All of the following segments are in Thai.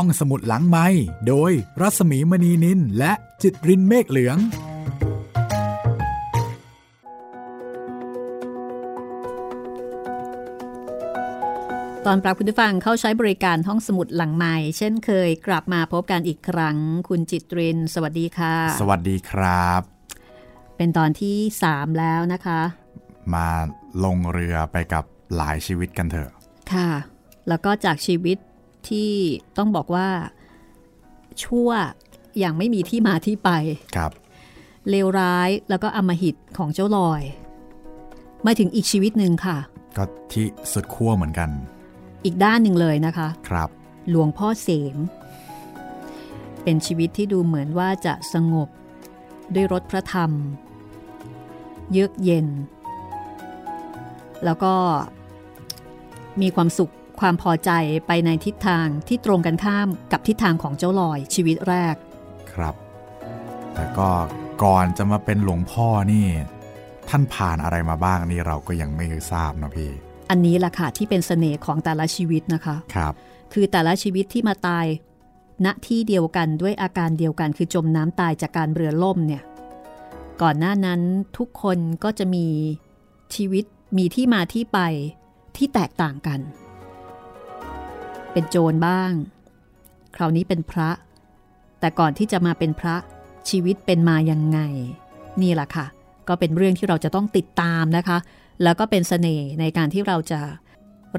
ห้องสมุดหลังไม้โดยรัสมีมณีนินและจิตรินเมฆเหลือง ตอนปรับคุณผู้ฟังเข้าใช้บริการห้องสมุดหลังใหม่เช่นเคยกลับมาพบกันอีกครั้ง คุณจิตริน สวัสดีค่ะ สวัสดีครับ เป็นตอนที่ 3 แล้วนะคะ มาลงเรือไปกับหลายชีวิตกันเถอะ ค่ะ แล้วก็จากชีวิต ที่ต้องบอกว่าชั่วอย่างไม่มีที่มาที่ไปครับเลวร้ายแล้วก็อำมหิตของเจ้าลอย มาถึงอีกชีวิตหนึ่งค่ะ ก็ที่สุดขั้วเหมือนกัน อีกด้านหนึ่งเลยนะคะ ครับ หลวงพ่อเสม เป็นชีวิตที่ดูเหมือนว่าจะสงบด้วยรถพระธรรม เยือกเย็น แล้วก็มีความสุข ความพอใจไปในทิศทางที่ตรงกันข้ามกับทิศทางของเจ้าลอยชีวิตแรก ครับ แต่ก็ก่อนจะมาเป็นหลวงพ่อนี่ ท่านผ่านอะไรมาบ้างนี่เราก็ยังไม่ทราบนะพี่ อันนี้แหละค่ะที่เป็นเสน่ห์ของแต่ละชีวิตนะคะ ครับ คือแต่ละชีวิตที่มาตาย ณที่เดียวกันด้วยอาการเดียวกันคือจมน้ำตายจากการเรือล่มเนี่ย ก่อนหน้านั้นทุกคนก็จะมีชีวิตมีที่มาที่ไปที่แตกต่างกัน เป็นโจรบ้าง คราวนี้เป็นพระ แต่ก่อนที่จะมาเป็นพระชีวิตเป็นมายังไง นี่แหละค่ะ ก็เป็นเรื่องที่เราจะต้องติดตามนะคะ แล้วก็เป็นเสน่ห์ในการที่เราจะ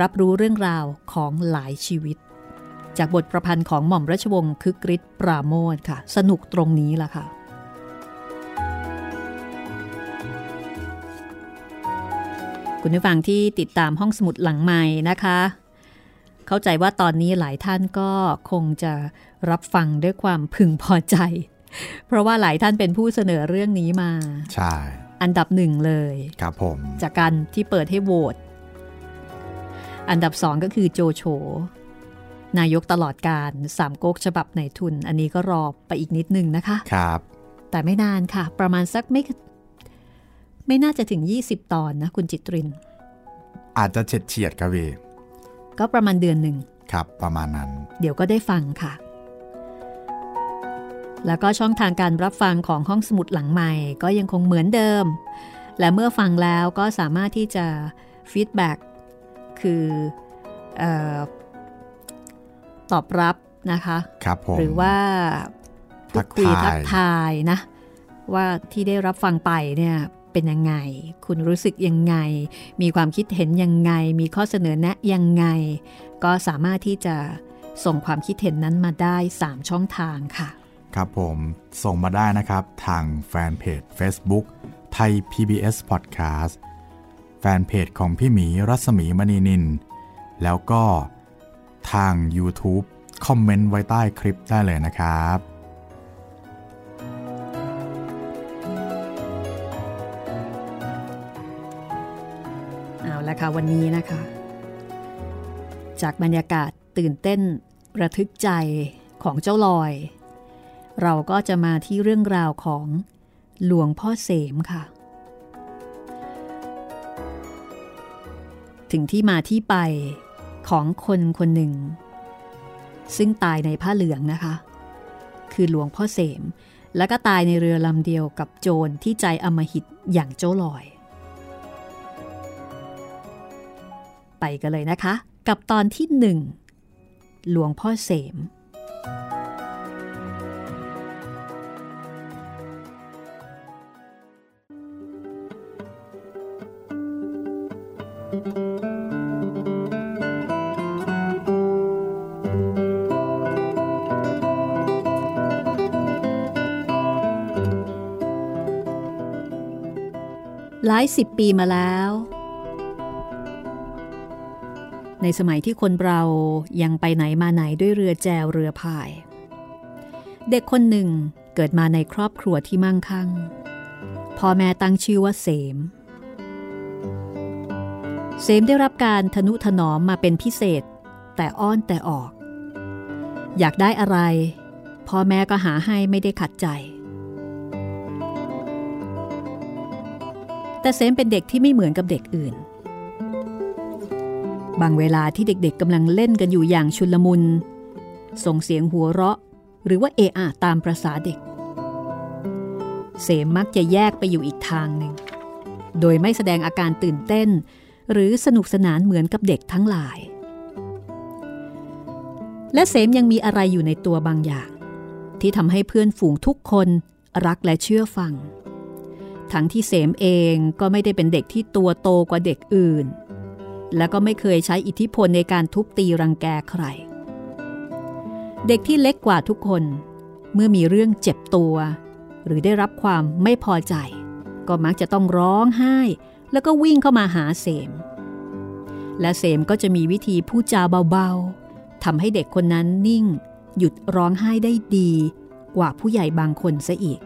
รับรู้เรื่องราวของหลายชีวิต จากบทประพันธ์ของหม่อมราชวงศ์คึกฤทธิ์ปราโมทค่ะ สนุกตรงนี้ล่ะค่ะคุณผู้ฟังที่ติดตามห้องสมุดหลังใหม่นะคะ เข้าใจว่าตอนนี้หลายท่านก็คงจะรับฟังด้วยความพึงพอใจ เพราะว่าหลายท่านเป็นผู้เสนอเรื่องนี้มา ใช่ อันดับหนึ่งเลยครับผม จากการที่เปิดให้โหวตอันดับสองก็คือโจโฉนายกตลอดการสามก๊กฉบับในทุน อันนี้ก็รอไปอีกนิดนึงนะคะครับ แต่ไม่นานค่ะ ประมาณสักไม่ ไม่น่าจะถึง 20 ตอนนะ คุณจิตริน อาจจะเฉียดเฉียดๆครับพี่ ก็ประมาณเดือนหนึ่งครับประมาณนั้น เดี๋ยวก็ได้ฟังค่ะ แล้วก็ช่องทางการรับฟังของห้องสมุดหลังใหม่ก็ยังคงเหมือนเดิม และเมื่อฟังแล้วก็สามารถที่จะฟีดแบ็กคือเออตอบรับนะคะครับผมหรือว่าพูดคุยทัทักกทายทายนะ ว่าที่ได้รับฟังไปเนี่ย เป็นยังไง คุณรู้สึกยังไง มีความคิดเห็นยังไง มีข้อเสนอแนะยังไง ก็สามารถที่จะส่งความคิดเห็นนั้นมาได้ 3 ช่องทางค่ะ ครับผมส่งมาได้นะครับ ทางแฟนเพจ Facebook ไทย PBS Podcast แฟนเพจของพี่หมีรัศมีมณีนิน แล้วก็ทาง YouTube คอมเมนต์ไว้ใต้คลิปได้เลยนะครับ เอาละค่ะวันนี้นะคะ จากบรรยากาศตื่นเต้นระทึกใจของเจ้าลอย เราก็จะมาที่เรื่องราวของหลวงพ่อเสมค่ะ ถึงที่มาที่ไปของคนคนหนึ่ง ซึ่งตายในผ้าเหลืองนะคะ คือหลวงพ่อเสม และก็ตายในเรือลำเดียวกับโจรที่ใจอำมหิตอย่างเจ้าลอย ไปกันเลยนะคะ กับตอนที่หนึ่งหลวงพ่อเสม หลายสิบปีมาแล้ว ในสมัยที่คนเรายังไปไหนมาไหนด้วยเรือแจวเรือพาย เด็กคนหนึ่งเกิดมาในครอบครัวที่มั่งคั่ง พ่อแม่ตั้งชื่อว่าเสม เสมได้รับการทนุถนอมมาเป็นพิเศษ แต่อ้อนแต่ออก อยากได้อะไร พ่อแม่ก็หาให้ไม่ได้ขัดใจ แต่เซมเป็นเด็กที่ไม่เหมือนกับเด็กอื่น บางเวลาที่เด็กๆกำลังเล่นกันอยู่อย่างชุลมุน ส่งเสียงหัวเราะ หรือว่าเออะตามประษาเด็ก เสมมักจะแยกไปอยู่อีกทางหนึ่ง โดยไม่แสดงอาการตื่นเต้น หรือสนุกสนานเหมือนกับเด็กทั้งหลาย และเสมยังมีอะไรอยู่ในตัวบางอย่าง ที่ทำให้เพื่อนฝูงทุกคนรักและเชื่อฟัง ทั้งที่เสมเองก็ไม่ได้เป็นเด็กที่ตัวโตกว่าเด็กอื่น และก็ไม่เคยใช้อิทธิพลในการทุบตีรังแกใคร เด็กที่เล็กกว่าทุกคน เมื่อมีเรื่องเจ็บตัว หรือได้รับความไม่พอใจ ก็มักจะต้องร้องไห้ แล้วก็วิ่งเข้ามาหาเสม และเสมก็จะมีวิธีพูดจาเบาๆทำให้เด็กคนนั้นนิ่ง หยุดร้องไห้ได้ดีกว่าผู้ใหญ่บางคนซะอีก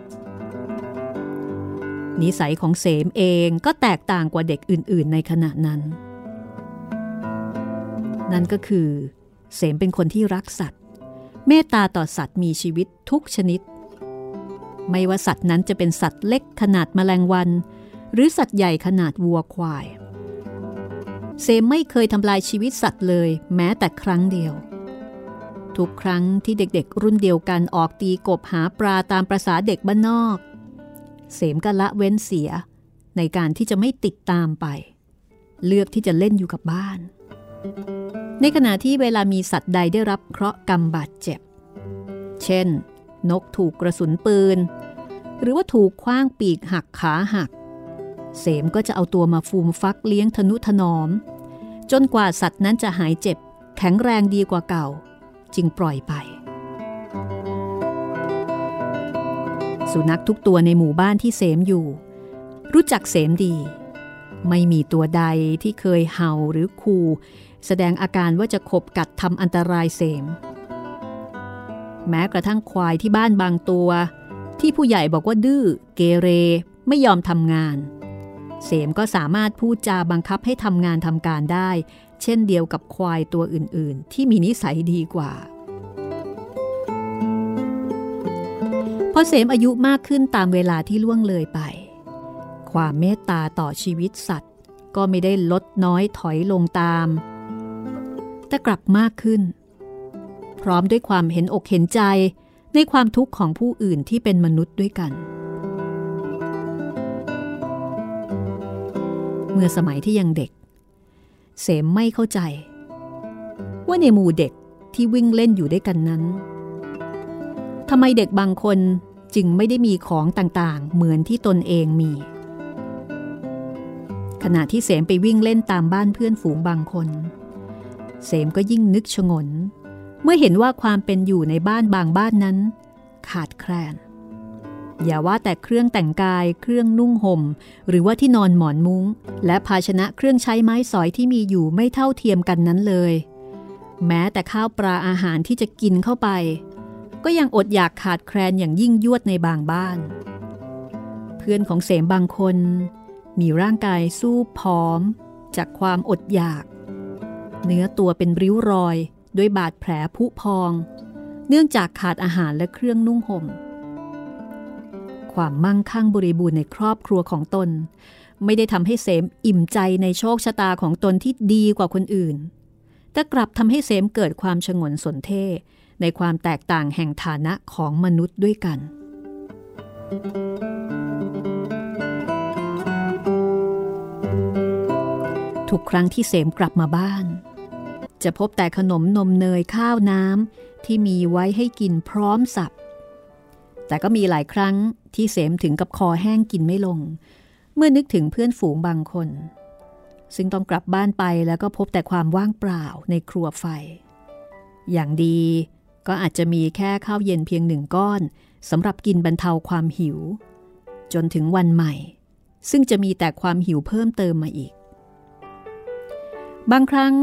นิสัยของเสมเองก็แตกต่างกว่าเด็กอื่น ๆ ในขณะนั้น นั่นก็คือ เสมเป็นคนที่รักสัตว์ เมตตาต่อสัตว์มีชีวิตทุกชนิด ไม่ว่าสัตว์นั้นจะเป็นสัตว์เล็กขนาดแมลงวัน หรือสัตว์ใหญ่ขนาดวัวควาย เซมไม่เคยทำลายชีวิตสัตว์เลย แม้แต่ครั้งเดียว ทุกครั้งที่เด็กๆ รุ่นเดียวกันออกตีกบหาปลาตามประษาเด็กบ้านนอก เสมก็ละเว้นเสียในการที่จะไม่ติดตามไป เลือกที่จะเล่นอยู่กับบ้าน ในขณะที่เวลามีสัตว์ใดได้รับเคราะห์กรรมบาดเจ็บ เช่น นกถูกกระสุนปืน หรือว่าถูกคว้างปีกหักขาหัก เสมก็จะเอาตัวมาฟูมฟักเลี้ยงทนุถนอม จนกว่าสัตว์นั้นจะหายเจ็บ แข็งแรงดีกว่าเก่า จึงปล่อยไป สุนัขทุกตัวในหมู่บ้านที่เสมอยู่ รู้จักเสมดี ไม่มีตัวใดที่เคยเห่าหรือคู แสดงอาการว่าจะขบกัดทำอันตรายเสม แม้กระทั่งควายที่บ้านบางตัว ที่ผู้ใหญ่บอกว่าดื้อเกเรไม่ยอมทำงาน เสมก็สามารถพูดจาบังคับให้ทำงานทำการได้ เช่นเดียวกับควายตัวอื่นๆ ที่มีนิสัยดีกว่าพอเสมอายุมากขึ้นตามเวลาที่ล่วงเลยไป ความเมตตาต่อชีวิตสัตว์ ก็ไม่ได้ลดน้อยถอยลงตาม แต่กลับมากขึ้น พร้อมด้วยความเห็นอกเห็นใจในความทุกข์ของผู้อื่นที่เป็นมนุษย์ด้วยกัน เมื่อสมัยที่ยังเด็ก เสมไม่เข้าใจ ว่าในหมู่เด็กที่วิ่งเล่นอยู่ด้วยกันนั้นทำไมเด็กบางคนจึงไม่ได้มีของต่างๆ เหมือนที่ตนเองมี ขณะที่เสมไปวิ่งเล่นตามบ้านเพื่อนฝูงบางคน เสมก็ยิ่งนึกชงน เมื่อเห็นว่าความเป็นอยู่ในบ้านบางบ้านนั้น ขาดแคลน อย่าว่าแต่เครื่องแต่งกายเครื่องนุ่งหม่ม หรือว่าที่นอนหมอนมุง้ง และภาชนะเครื่องใช้ไม้สอยที่มีอยู่ไม่เท่าเทียมกันนั้นเลย แม้แต่ข้าวปลาอาหารที่จะกินเข้าไป ก็ยังอดอยากขาดแคลนอย่างยิ่งยวดในบางบ้าน เพื่อนของเสมบางคน มีร่างกายสู้ผอม จากความอดอยาก เนื้อตัวเป็นริ้วรอยด้วยบาดแผลผุพอง เนื่องจากขาดอาหารและเครื่องนุ่งหม่ม ความมั่งคั่งบริบูรณ์ในครอบครัวของตน ไม่ได้ทำให้เสมอิ่มใจในโชคชะตาของตนที่ดีกว่าคนอื่น แต่กลับทำให้เสมเกิดความฉงนสนเท่ในความแตกต่างแห่งฐานะของมนุษย์ด้วยกัน ทุกครั้งที่เสมกลับมาบ้าน จะพบแต่ขนมนมเนยข้าวน้ำที่มีไว้ให้กินพร้อมสับ แต่ก็มีหลายครั้งที่เสมถึงกับคอแห้งกินไม่ลง เมื่อนึกถึงเพื่อนฝูงบางคน ซึ่งต้องกลับบ้านไปแล้วก็พบแต่ความว่างเปล่าในครัวไฟ อย่างดีก็อาจจะมีแค่ข้าวเย็นเพียงหนึ่งก้อนสำหรับกินบรรเทาความหิว จนถึงวันใหม่ ซึ่งจะมีแต่ความหิวเพิ่มเติมมาอีก บางครั้ง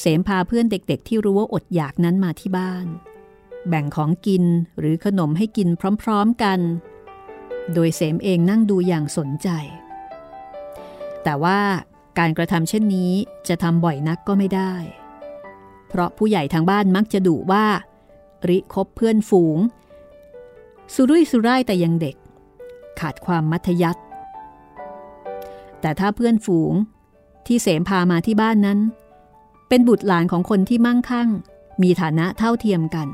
เสมพาเพื่อนเด็กๆ ที่รู้ว่าอดอยากนั้นมาที่บ้าน แบ่งของกินหรือขนมให้กินพร้อมๆกัน โดยเสมเองนั่งดูอย่างสนใจ แต่ว่าการกระทำเช่นนี้จะทำบ่อยนักก็ไม่ได้ เพราะผู้ใหญ่ทางบ้านมักจะดุว่า ริคบเพื่อนฝูง สุรุ่ยสุร่ายแต่ยังเด็ก ขาดความมัธยัติแต่ถ้าเพื่อนฝูง ที่เสมพามาที่บ้านนั้น เป็นบุตรหลานของคนที่มั่งคั่ง มีฐานะเท่าเทียมกัน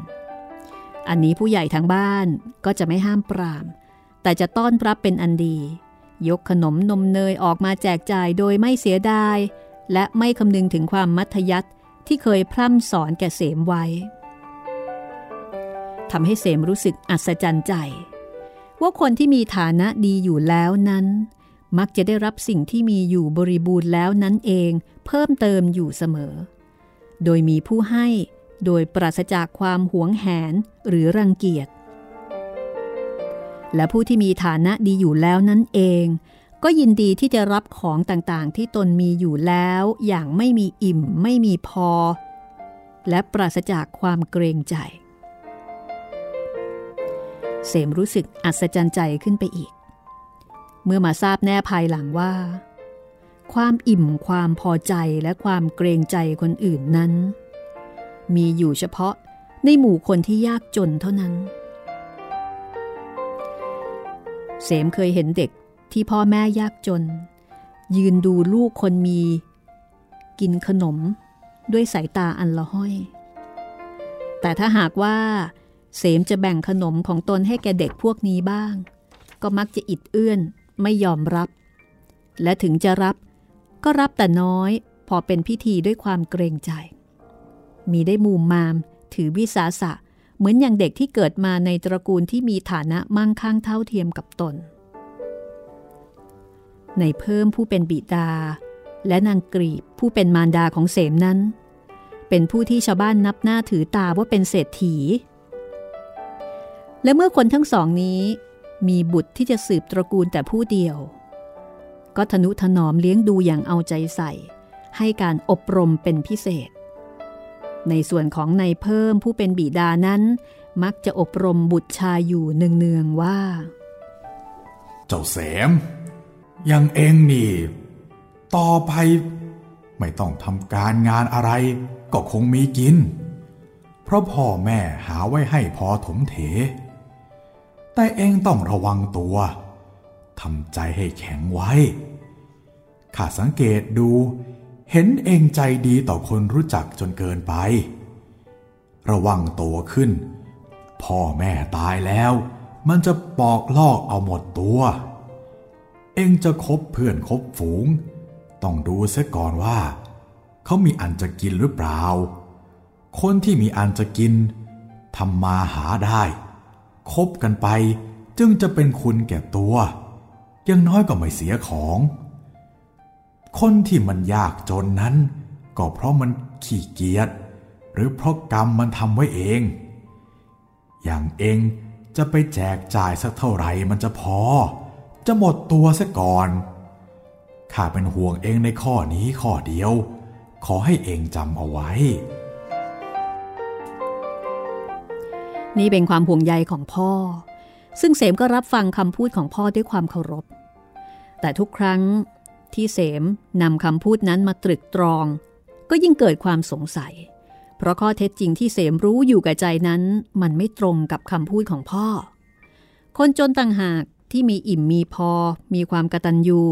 อันนี้ผู้ใหญ่ทั้งบ้านก็จะไม่ห้ามปราม แต่จะต้อนรับเป็นอันดี ยกขนมนมเนยออกมาแจกจ่ายโดยไม่เสียดาย และไม่คำนึงถึงความมัธยัติที่เคยพร่ำสอนแก่เสมไว้ทำให้เสมรู้สึกอัศจรรย์ใจ ว่าคนที่มีฐานะดีอยู่แล้วนั้น มักจะได้รับสิ่งที่มีอยู่บริบูรณ์แล้วนั้นเอง เพิ่มเติมอยู่เสมอ โดยมีผู้ให้โดยปราศจากความหวงแหนหรือรังเกียจ และผู้ที่มีฐานะดีอยู่แล้วนั่นเอง ก็ยินดีที่จะรับของต่างๆ ที่ตนมีอยู่แล้วอย่างไม่มีอิ่มไม่มีพอ และปราศจากความเกรงใจ เสมรู้สึกอัศจรรย์ใจขึ้นไปอีก เมื่อมาทราบแน่ภายหลังว่า ความอิ่มความพอใจและความเกรงใจคนอื่นนั้น มีอยู่เฉพาะในหมู่คนที่ยากจนเท่านั้น เสมเคยเห็นเด็กที่พ่อแม่ยากจน ยืนดูลูกคนมี กินขนมด้วยสายตาอันละห้อย แต่ถ้าหากว่า เสมจะแบ่งขนมของตนให้แก่เด็กพวกนี้บ้าง ก็มักจะอิดเอื้อน ไม่ยอมรับ และถึงจะรับก็รับแต่น้อย พอเป็นพิธีด้วยความเกรงใจ มีได้มูมมาม ถือวิสาสะ เหมือนอย่างเด็กที่เกิดมาในตระกูลที่มีฐานะมั่งคั่งเท่าเทียมกับตน ในเพิ่มผู้เป็นบิดา และนางกรีบผู้เป็นมารดาของเสมนั้น เป็นผู้ที่ชาวบ้านนับหน้าถือตาว่าเป็นเศรษฐี และเมื่อคนทั้งสองนี้ มีบุตรที่จะสืบตระกูลแต่ผู้เดียว ก็ทนุถนอมเลี้ยงดูอย่างเอาใจใส่ ให้การอบรมเป็นพิเศษ ในส่วนของในเพิ่มผู้เป็นบิดานั้น มักจะอบรมบุตรชายอยู่เนืองๆว่า เจ้าเสมยังเองนี่ ต่อไปไม่ต้องทำการงานอะไร ก็คงมีกิน เพราะพ่อแม่หาไว้ให้พอถมเถ แต่เองต้องระวังตัวทำใจให้แข็งไว้ ข้าสังเกตดู เห็นเองใจดีต่อคนรู้จักจนเกินไป ระวังตัวขึ้น พ่อแม่ตายแล้ว มันจะปอกลอกเอาหมดตัว เองจะคบเพื่อนคบฝูง ต้องดูเสียก่อนว่า เขามีอันจะกินหรือเปล่า คนที่มีอันจะกินทำมาหาได้ คบกันไปจึงจะเป็นคุณแก่ตัวยังน้อยก็ไม่เสียของ คนที่มันยากจนนั้น ก็เพราะมันขี้เกียจหรือเพราะกรรมมันทำไว้เอง อย่างเองจะไปแจกจ่ายสักเท่าไหร่มันจะพอ จะหมดตัวซะก่อนข้าเป็นห่วงเองในข้อนี้ข้อเดียว ขอให้เองจำเอาไว้ นี่เป็นความห่วงใยของพ่อ ซึ่งเสมก็รับฟังคำพูดของพ่อด้วยความเคารพ แต่ทุกครั้งที่เสมนำคำพูดนั้นมาตรึกตรอง ก็ยิ่งเกิดความสงสัย เพราะข้อเท็จจริงที่เสมรู้อยู่กับใจนั้น มันไม่ตรงกับคำพูดของพ่อ คนจนต่างหากที่มีอิ่มมีพอ มีความกตัญญู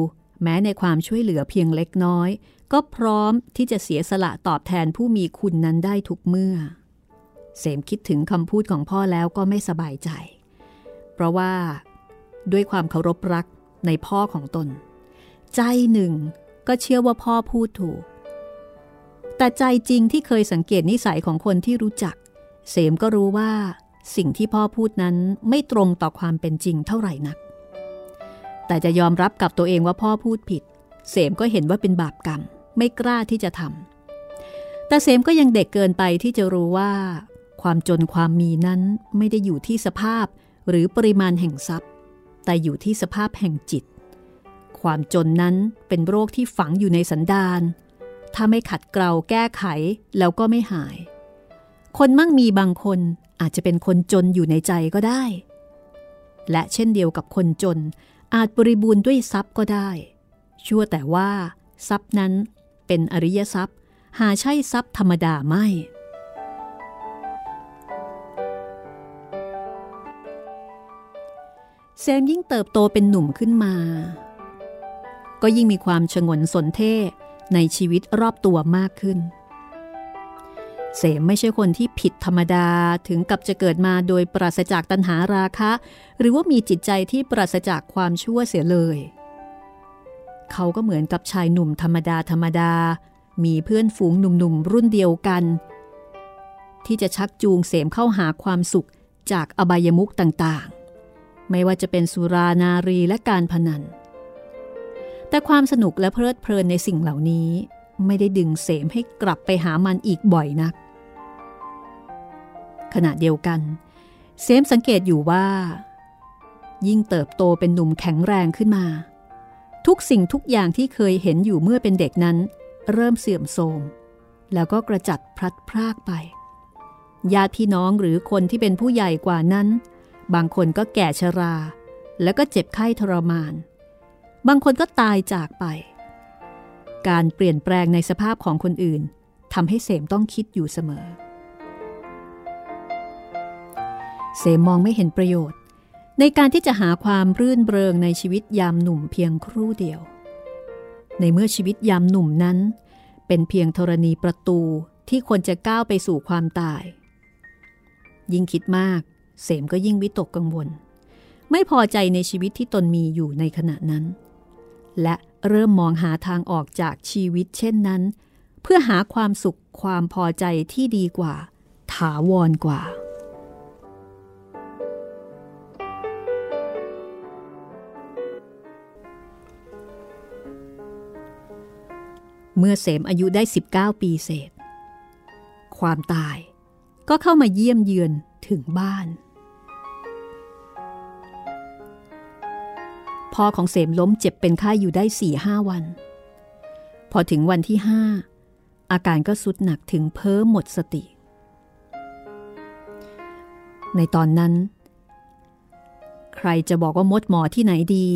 แม้ในความช่วยเหลือเพียงเล็กน้อย ก็พร้อมที่จะเสียสละตอบแทนผู้มีคุณนั้นได้ทุกเมื่อ เสมคิดถึงคำพูดของพ่อแล้วก็ไม่สบายใจ เพราะว่าด้วยความเคารพรักในพ่อของตน ใจหนึ่งก็เชื่อว่าพ่อพูดถูก แต่ใจจริงที่เคยสังเกตนิสัยของคนที่รู้จัก เสมก็รู้ว่าสิ่งที่พ่อพูดนั้นไม่ตรงต่อความเป็นจริงเท่าไหร่นัก แต่จะยอมรับกับตัวเองว่าพ่อพูดผิด เสมก็เห็นว่าเป็นบาปกรรม ไม่กล้าที่จะทำแต่เสมก็ยังเด็กเกินไปที่จะรู้ว่า ความจนความมีนั้นไม่ได้อยู่ที่สภาพหรือปริมาณแห่งทรัพย์ แต่อยู่ที่สภาพแห่งจิต ความจนนั้นเป็นโรคที่ฝังอยู่ในสันดานถ้าไม่ขัดเกลาแก้ไขแล้วก็ไม่หาย คนมั่งมีบางคนอาจจะเป็นคนจนอยู่ในใจก็ได้ และเช่นเดียวกับคนจนอาจบริบูรณ์ด้วยทรัพย์ก็ได้ ชั่วแต่ว่า ทรัพย์นั้นเป็นอริยทรัพย์ หาใช่ทรัพย์ธรรมดาไม่ แซมยิ่งเติบโตเป็นหนุ่มขึ้นมา ก็ยิ่งมีความชงนสนเท่ในชีวิตรอบตัวมากขึ้น เสมไม่ใช่คนที่ผิดธรรมดาถึงกับจะเกิดมาโดยปราศจากตัณหาราคะ หรือว่ามีจิตใจที่ปราศจากความชั่วเสียเลย เขาก็เหมือนกับชายหนุ่มธรรมดาธรรมดา มีเพื่อนฝูงหนุ่มๆรุ่นเดียวกัน ที่จะชักจูงเสมเข้าหาความสุขจากอบายมุกต่างๆ ไม่ว่าจะเป็นสุรานารีและการพนัน แต่ความสนุกและเพลิดเพลินในสิ่งเหล่านี้ ไม่ได้ดึงเสมให้กลับไปหามันอีกบ่อยนัก ขณะเดียวกัน เสมสังเกตอยู่ว่า ยิ่งเติบโตเป็นหนุ่มแข็งแรงขึ้นมา ทุกสิ่งทุกอย่างที่เคยเห็นอยู่เมื่อเป็นเด็กนั้น เริ่มเสื่อมโทรมแล้วก็กระจัดพลัดพรากไปญาติพี่น้องหรือคนที่เป็นผู้ใหญ่กว่านั้น บางคนก็แก่ชรา แล้วก็เจ็บไข้ทรมาน บางคนก็ตายจากไป การเปลี่ยนแปลงในสภาพของคนอื่นทำให้เสมต้องคิดอยู่เสมอ เสมมองไม่เห็นประโยชน์ ในการที่จะหาความรื่นเริงในชีวิตยามหนุ่มเพียงครู่เดียว ในเมื่อชีวิตยามหนุ่มนั้น เป็นเพียงธรณีประตูที่คนจะก้าวไปสู่ความตาย ยิ่งคิดมาก เสมก็ยิ่งวิตกกังวล ไม่พอใจในชีวิตที่ตนมีอยู่ในขณะนั้น และเริ่มมองหาทางออกจากชีวิตเช่นนั้น เพื่อหาความสุขความพอใจที่ดีกว่า ถาวรกว่า เมื่อเสมอายุได้ 19 ปีเศษ ความตายก็เข้ามาเยี่ยมเยือนถึงบ้าน พ่อของเสมล้มเจ็บเป็นไข้ยอยู่ได้สี่ห้าวัน พอถึงวันที่ห้าอาการก็สุดหนักถึงเพ้อหมดสติ ในตอนนั้น ใครจะบอกว่ามดหมอที่ไหนดี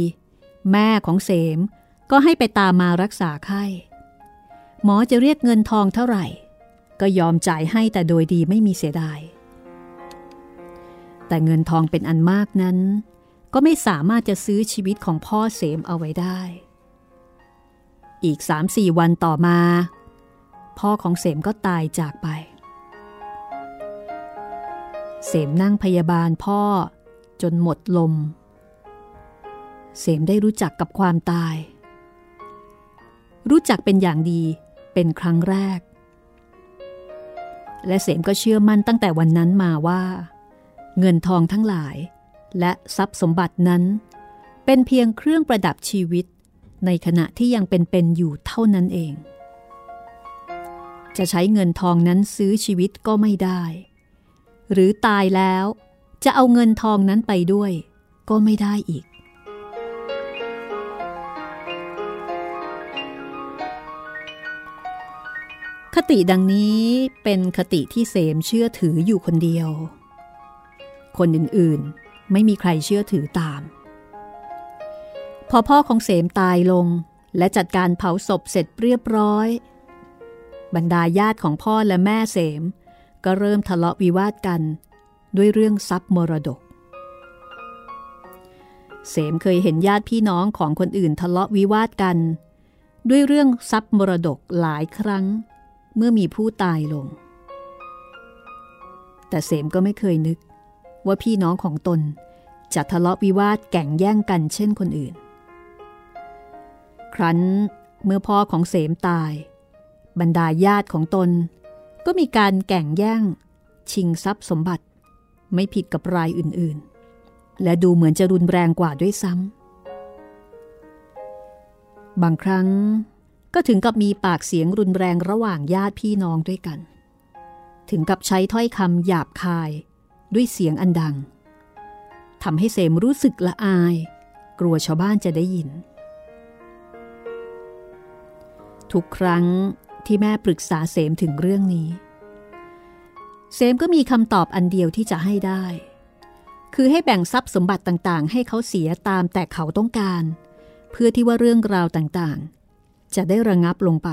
แม่ของเสมก็ให้ไปตามมารักษาไข้ หมอจะเรียกเงินทองเท่าไหร่ ก็ยอมจ่ายให้แต่โดยดีไม่มีเสียดาย แต่เงินทองเป็นอันมากนั้น ก็ไม่สามารถจะซื้อชีวิตของพ่อเสมเอาไว้ได้ อีกสามสี่วันต่อมา พ่อของเสมก็ตายจากไป เสมนั่งพยาบาลพ่อจนหมดลม เสมได้รู้จักกับความตาย รู้จักเป็นอย่างดีเป็นครั้งแรก และเสมก็เชื่อมั่นตั้งแต่วันนั้นมาว่า เงินทองทั้งหลาย และทรัพย์สมบัตินั้น เป็นเพียงเครื่องประดับชีวิต ในขณะที่ยังเป็นเป็นอยู่เท่านั้นเอง จะใช้เงินทองนั้นซื้อชีวิตก็ไม่ได้ หรือตายแล้วจะเอาเงินทองนั้นไปด้วย ก็ไม่ได้อีก คติดังนี้เป็นคติที่เสมเชื่อถืออยู่คนเดียว คนอื่น ไม่มีใครเชื่อถือตาม พอพ่อของเสมตายลงและจัดการเผาศพเสร็จเรียบร้อย บรรดาญาติของพ่อและแม่เสม ก็เริ่มทะเลาะวิวาทกัน ด้วยเรื่องทรัพย์มรดก เสมเคยเห็นญาติพี่น้องของคนอื่นทะเลาะวิวาทกัน ด้วยเรื่องทรัพย์มรดกหลายครั้ง เมื่อมีผู้ตายลง แต่เสมก็ไม่เคยนึก ว่าพี่น้องของตนจะทะเลาะวิวาทแก่งแย่งกันเช่นคนอื่น ครั้นเมื่อพ่อของเสมตาย บรรดาญาติของตน ก็มีการแก่งแย่ง ชิงทรัพย์สมบัติ ไม่ผิดกับรายอื่นๆ และดูเหมือนจะรุนแรงกว่าด้วยซ้ำบางครั้งก็ถึงกับมีปากเสียงรุนแรงระหว่างญาติพี่น้องด้วยกัน ถึงกับใช้ถ้อยคำหยาบคาย ด้วยเสียงอันดังทำให้เสมรู้สึกละอาย กลัวชาวบ้านจะได้ยิน ทุกครั้งที่แม่ปรึกษาเสมถึงเรื่องนี้ เสมก็มีคำตอบอันเดียวที่จะให้ได้ คือให้แบ่งทรัพย์สมบัติต่างๆ ให้เขาเสียตามแต่เขาต้องการ เพื่อที่ว่าเรื่องราวต่างๆ จะได้ระงงับลงไป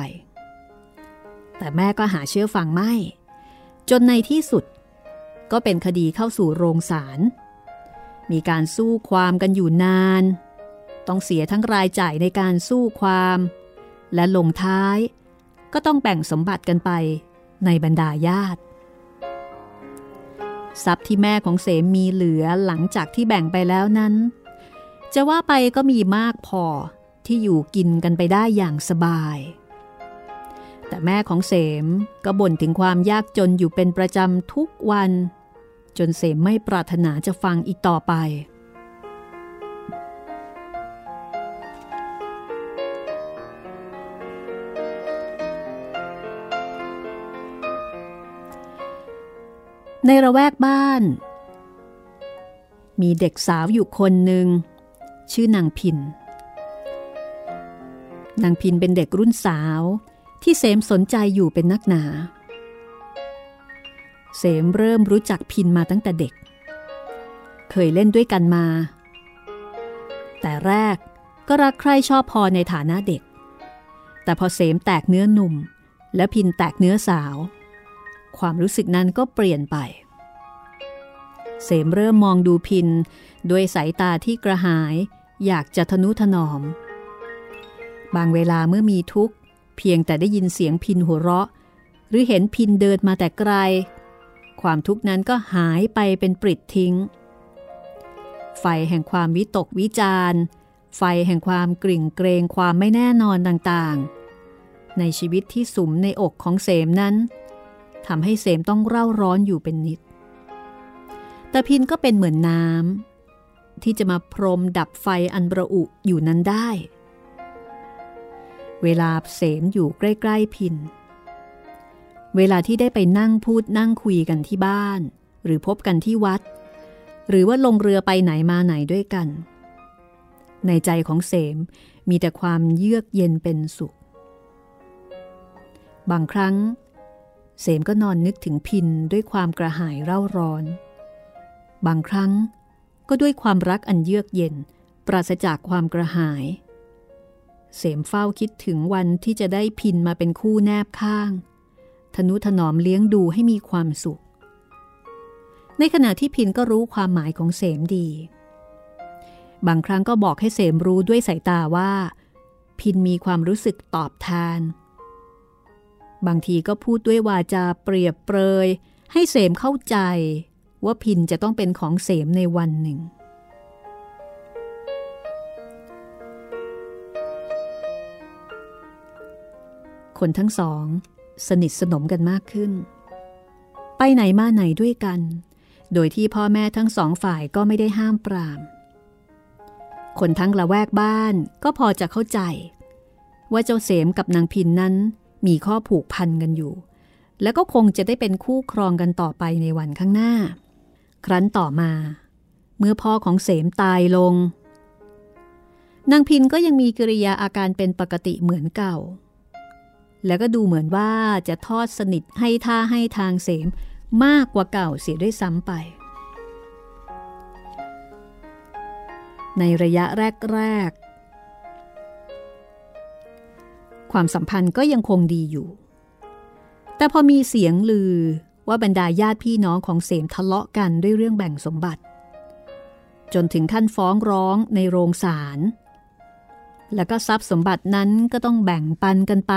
แต่แม่ก็หาเชื่อฟังไม่ จนในที่สุด ก็เป็นคดีเข้าสู่โรงศาล มีการสู้ความกันอยู่นาน ต้องเสียทั้งรายจ่ายในการสู้ความ และลงท้ายก็ต้องแบ่งสมบัติกันไปในบรรดาญาติ ทรัพย์ที่แม่ของเสมมีเหลือหลังจากที่แบ่งไปแล้วนั้น จะว่าไปก็มีมากพอที่อยู่กินกันไปได้อย่างสบาย แต่แม่ของเสมก็บ่นถึงความยากจนอยู่เป็นประจำทุกวัน จนเสมไม่ปรารถนาจะฟังอีกต่อไป ในระแวกบ้าน มีเด็กสาวอยู่คนหนึ่ง ชื่อนางพิน นางพินเป็นเด็กรุ่นสาวที่เสมสนใจอยู่เป็นนักหนา เสมเริ่มรู้จักพินมาตั้งแต่เด็ก เคยเล่นด้วยกันมา แต่แรกก็รักใคร่ชอบพอในฐานะเด็ก แต่พอเสมแตกเนื้อหนุ่ม และพินแตกเนื้อสาว ความรู้สึกนั้นก็เปลี่ยนไป เสมเริ่มมองดูพินด้วยสายตาที่กระหายอยากจะทนุถนอม บางเวลาเมื่อมีทุกข์ เพียงแต่ได้ยินเสียงพินหัวเราะ หรือเห็นพินเดินมาแต่ไกล ความทุกข์นั้นก็หายไปเป็นปริดทิ้ง ไฟแห่งความวิตกวิจารณ์ไฟแห่งความกริ่งเกรงความไม่แน่นอนต่างๆ ในชีวิตที่สุมในอกของเสมนั้นทำให้เสมต้องเร่าร้อนอยู่เป็นนิดแต่พินก็เป็นเหมือนน้ำที่จะมาพรมดับไฟอันประอุอยู่นั้นได้ เวลาเสมอยู่ใกล้ ๆพิน เวลาที่ได้ไปนั่งพูดนั่งคุยกันที่บ้าน หรือพบกันที่วัด หรือว่าลงเรือไปไหนมาไหนด้วยกัน ในใจของเสมมีแต่ความเยือกเย็นเป็นสุข บางครั้ง เสมก็นอนนึกถึงพินด้วยความกระหายเร่าร้อน บางครั้งก็ด้วยความรักอันเยือกเย็น ปราศจากความกระหาย เสมเฝ้าคิดถึงวันที่จะได้พินมาเป็นคู่แนบข้าง ทนุถนอมเลี้ยงดูให้มีความสุข ในขณะที่พินก็รู้ความหมายของเสมดี บางครั้งก็บอกให้เสมรู้ด้วยสายตาว่า พินมีความรู้สึกตอบแทนบางทีก็พูดด้วยวาจาเปรียบเปรย ให้เสมเข้าใจว่าพินจะต้องเป็นของเสมในวันหนึ่ง คนทั้งสอง สนิทสนมกันมากขึ้น ไปไหนมาไหนด้วยกัน โดยที่พ่อแม่ทั้งสองฝ่ายก็ไม่ได้ห้ามปราม คนทั้งละแวกบ้านก็พอจะเข้าใจ ว่าเจ้าเสมกับนางพินนั้นมีข้อผูกพันกันอยู่ แล้วก็คงจะได้เป็นคู่ครองกันต่อไปในวันข้างหน้า ครั้นต่อมา เมื่อพ่อของเสมตายลงนางพินก็ยังมีกิริยาอาการเป็นปกติเหมือนเก่า แล้วก็ดูเหมือนว่าจะทอดสนิทให้ท่าให้ทางเสมมากกว่าเก่าเสียด้วยซ้ำไป ในระยะแรก ๆ ความสัมพันธ์ก็ยังคงดีอยู่ แต่พอมีเสียงลือว่าบรรดาญาติพี่น้องของเสมทะเลาะกันด้วยเรื่องแบ่งสมบัติ จนถึงขั้นฟ้องร้องในโรงศาล แล้วก็ทรัพย์สมบัตินั้นก็ต้องแบ่งปันกันไป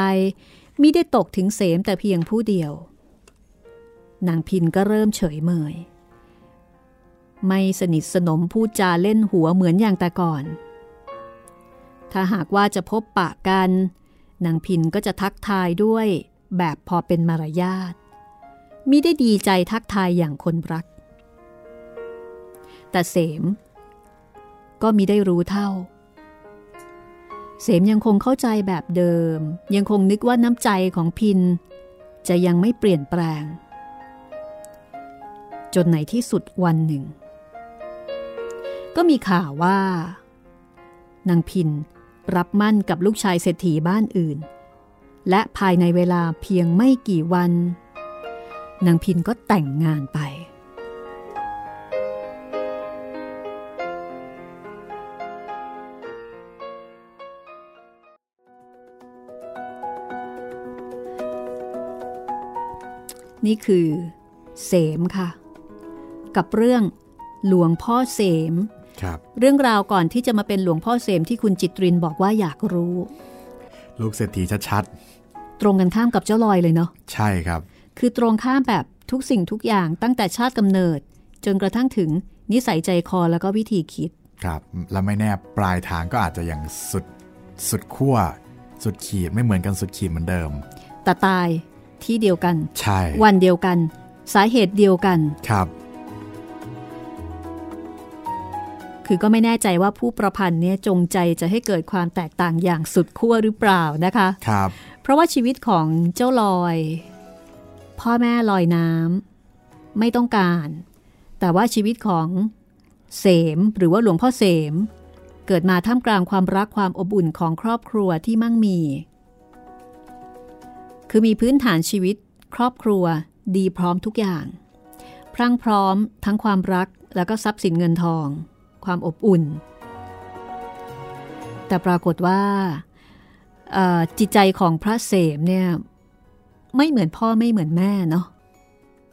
มิได้ตกถึงเสมแต่เพียงผู้เดียวนางพินก็เริ่มเฉยเมย ไม่สนิทสนมพูดจาเล่นหัวเหมือนอย่างแต่ก่อน ถ้าหากว่าจะพบปะกันนางพินก็จะทักทายด้วยแบบพอเป็นมารยาทมิได้ดีใจทักทายอย่างคนรัก แต่เสม ก็มิได้รู้เท่า เสมยังคงเข้าใจแบบเดิม ยังคงนึกว่าน้ำใจของพิน จะยังไม่เปลี่ยนแปลง จนในที่สุดวันหนึ่ง ก็มีข่าวว่านางพินรับมั่นกับลูกชายเศรษฐีบ้านอื่น และภายในเวลาเพียงไม่กี่วัน นางพินก็แต่งงานไป นี่คือเสมค่ะ กับเรื่องหลวงพ่อเสมครับเรื่องราวก่อนที่จะมาเป็นหลวงพ่อเสมที่คุณจิตรินบอกว่าอยากรู้ ลูกเศรษฐีชัดตรงกันข้ามกับเจ้าลอยเลยเนาะๆใช่ครับ คือตรงข้ามแบบทุกสิ่งทุกอย่างตั้งแต่ชาติกำเนิด จนกระทั่งถึงนิสัยใจคอแล้วก็วิธีคิด ครับ แล้วไม่แน่ปลายทางก็อาจจะอย่างสุดสุดขั้วสุดขีดไม่เหมือนกันสุดขีดเหมือนเดิม แต่ตาย ที่เดียวกัน ใช่ วันเดียวกัน สาเหตุเดียวกัน ครับ คือก็ไม่แน่ใจว่าผู้ประพันธ์เนี่ยจงใจจะให้เกิดความแตกต่างอย่างสุดขั้วหรือเปล่านะคะ ครับ เพราะว่าชีวิตของเจ้าลอย พ่อแม่ลอยน้ำไม่ต้องการ แต่ว่าชีวิตของเสมหรือว่าหลวงพ่อเสม เกิดมาท่ามกลางความรักความอบอุ่นของครอบครัวที่มั่งมี คือมีพื้นฐานชีวิต ครอบครัว ดีพร้อมทุกอย่าง พรั่งพร้อมทั้งความรักแล้วก็ทรัพย์สินเงินทอง ความอบอุ่น แต่ปรากฏว่าเอ่อจิตใจของพระเสมเนี่ยไม่เหมือนพ่อไม่เหมือนแม่เนาะ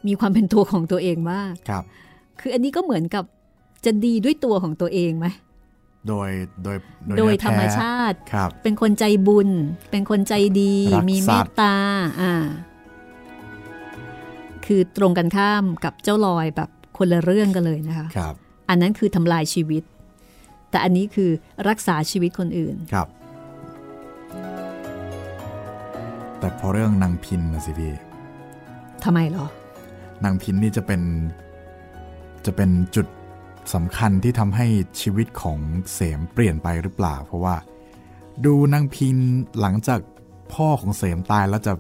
มีความเป็นตัวของตัวเองมากครับ คืออันนี้ก็เหมือนกับจะดีด้วยตัวของตัวเองไหม โดยโดยโดยเนื้อธรรมแท้ชาติครับเป็นคนใจบุญ เป็นคนใจดีรักมีสัเมตตว์ตาอ่าคือตรงกันข้ามกับเจ้าลอยแบบคนละเรื่องกันเลยนะคะครับอันนั้นคือทำลายชีวิต แต่อันนี้คือรักษาชีวิตคนอื่นครับ แต่พอเรื่องนางพินนะสิพี่ทำไมเหรอนางพินนี่จะเป็นจะเป็นจุด สำคัญที่ทำให้ชีวิตของเสมเปลี่ยนไปหรือเปล่า เพราะว่า ดูนางพินหลังจากพ่อของเสมตายแล้วจะ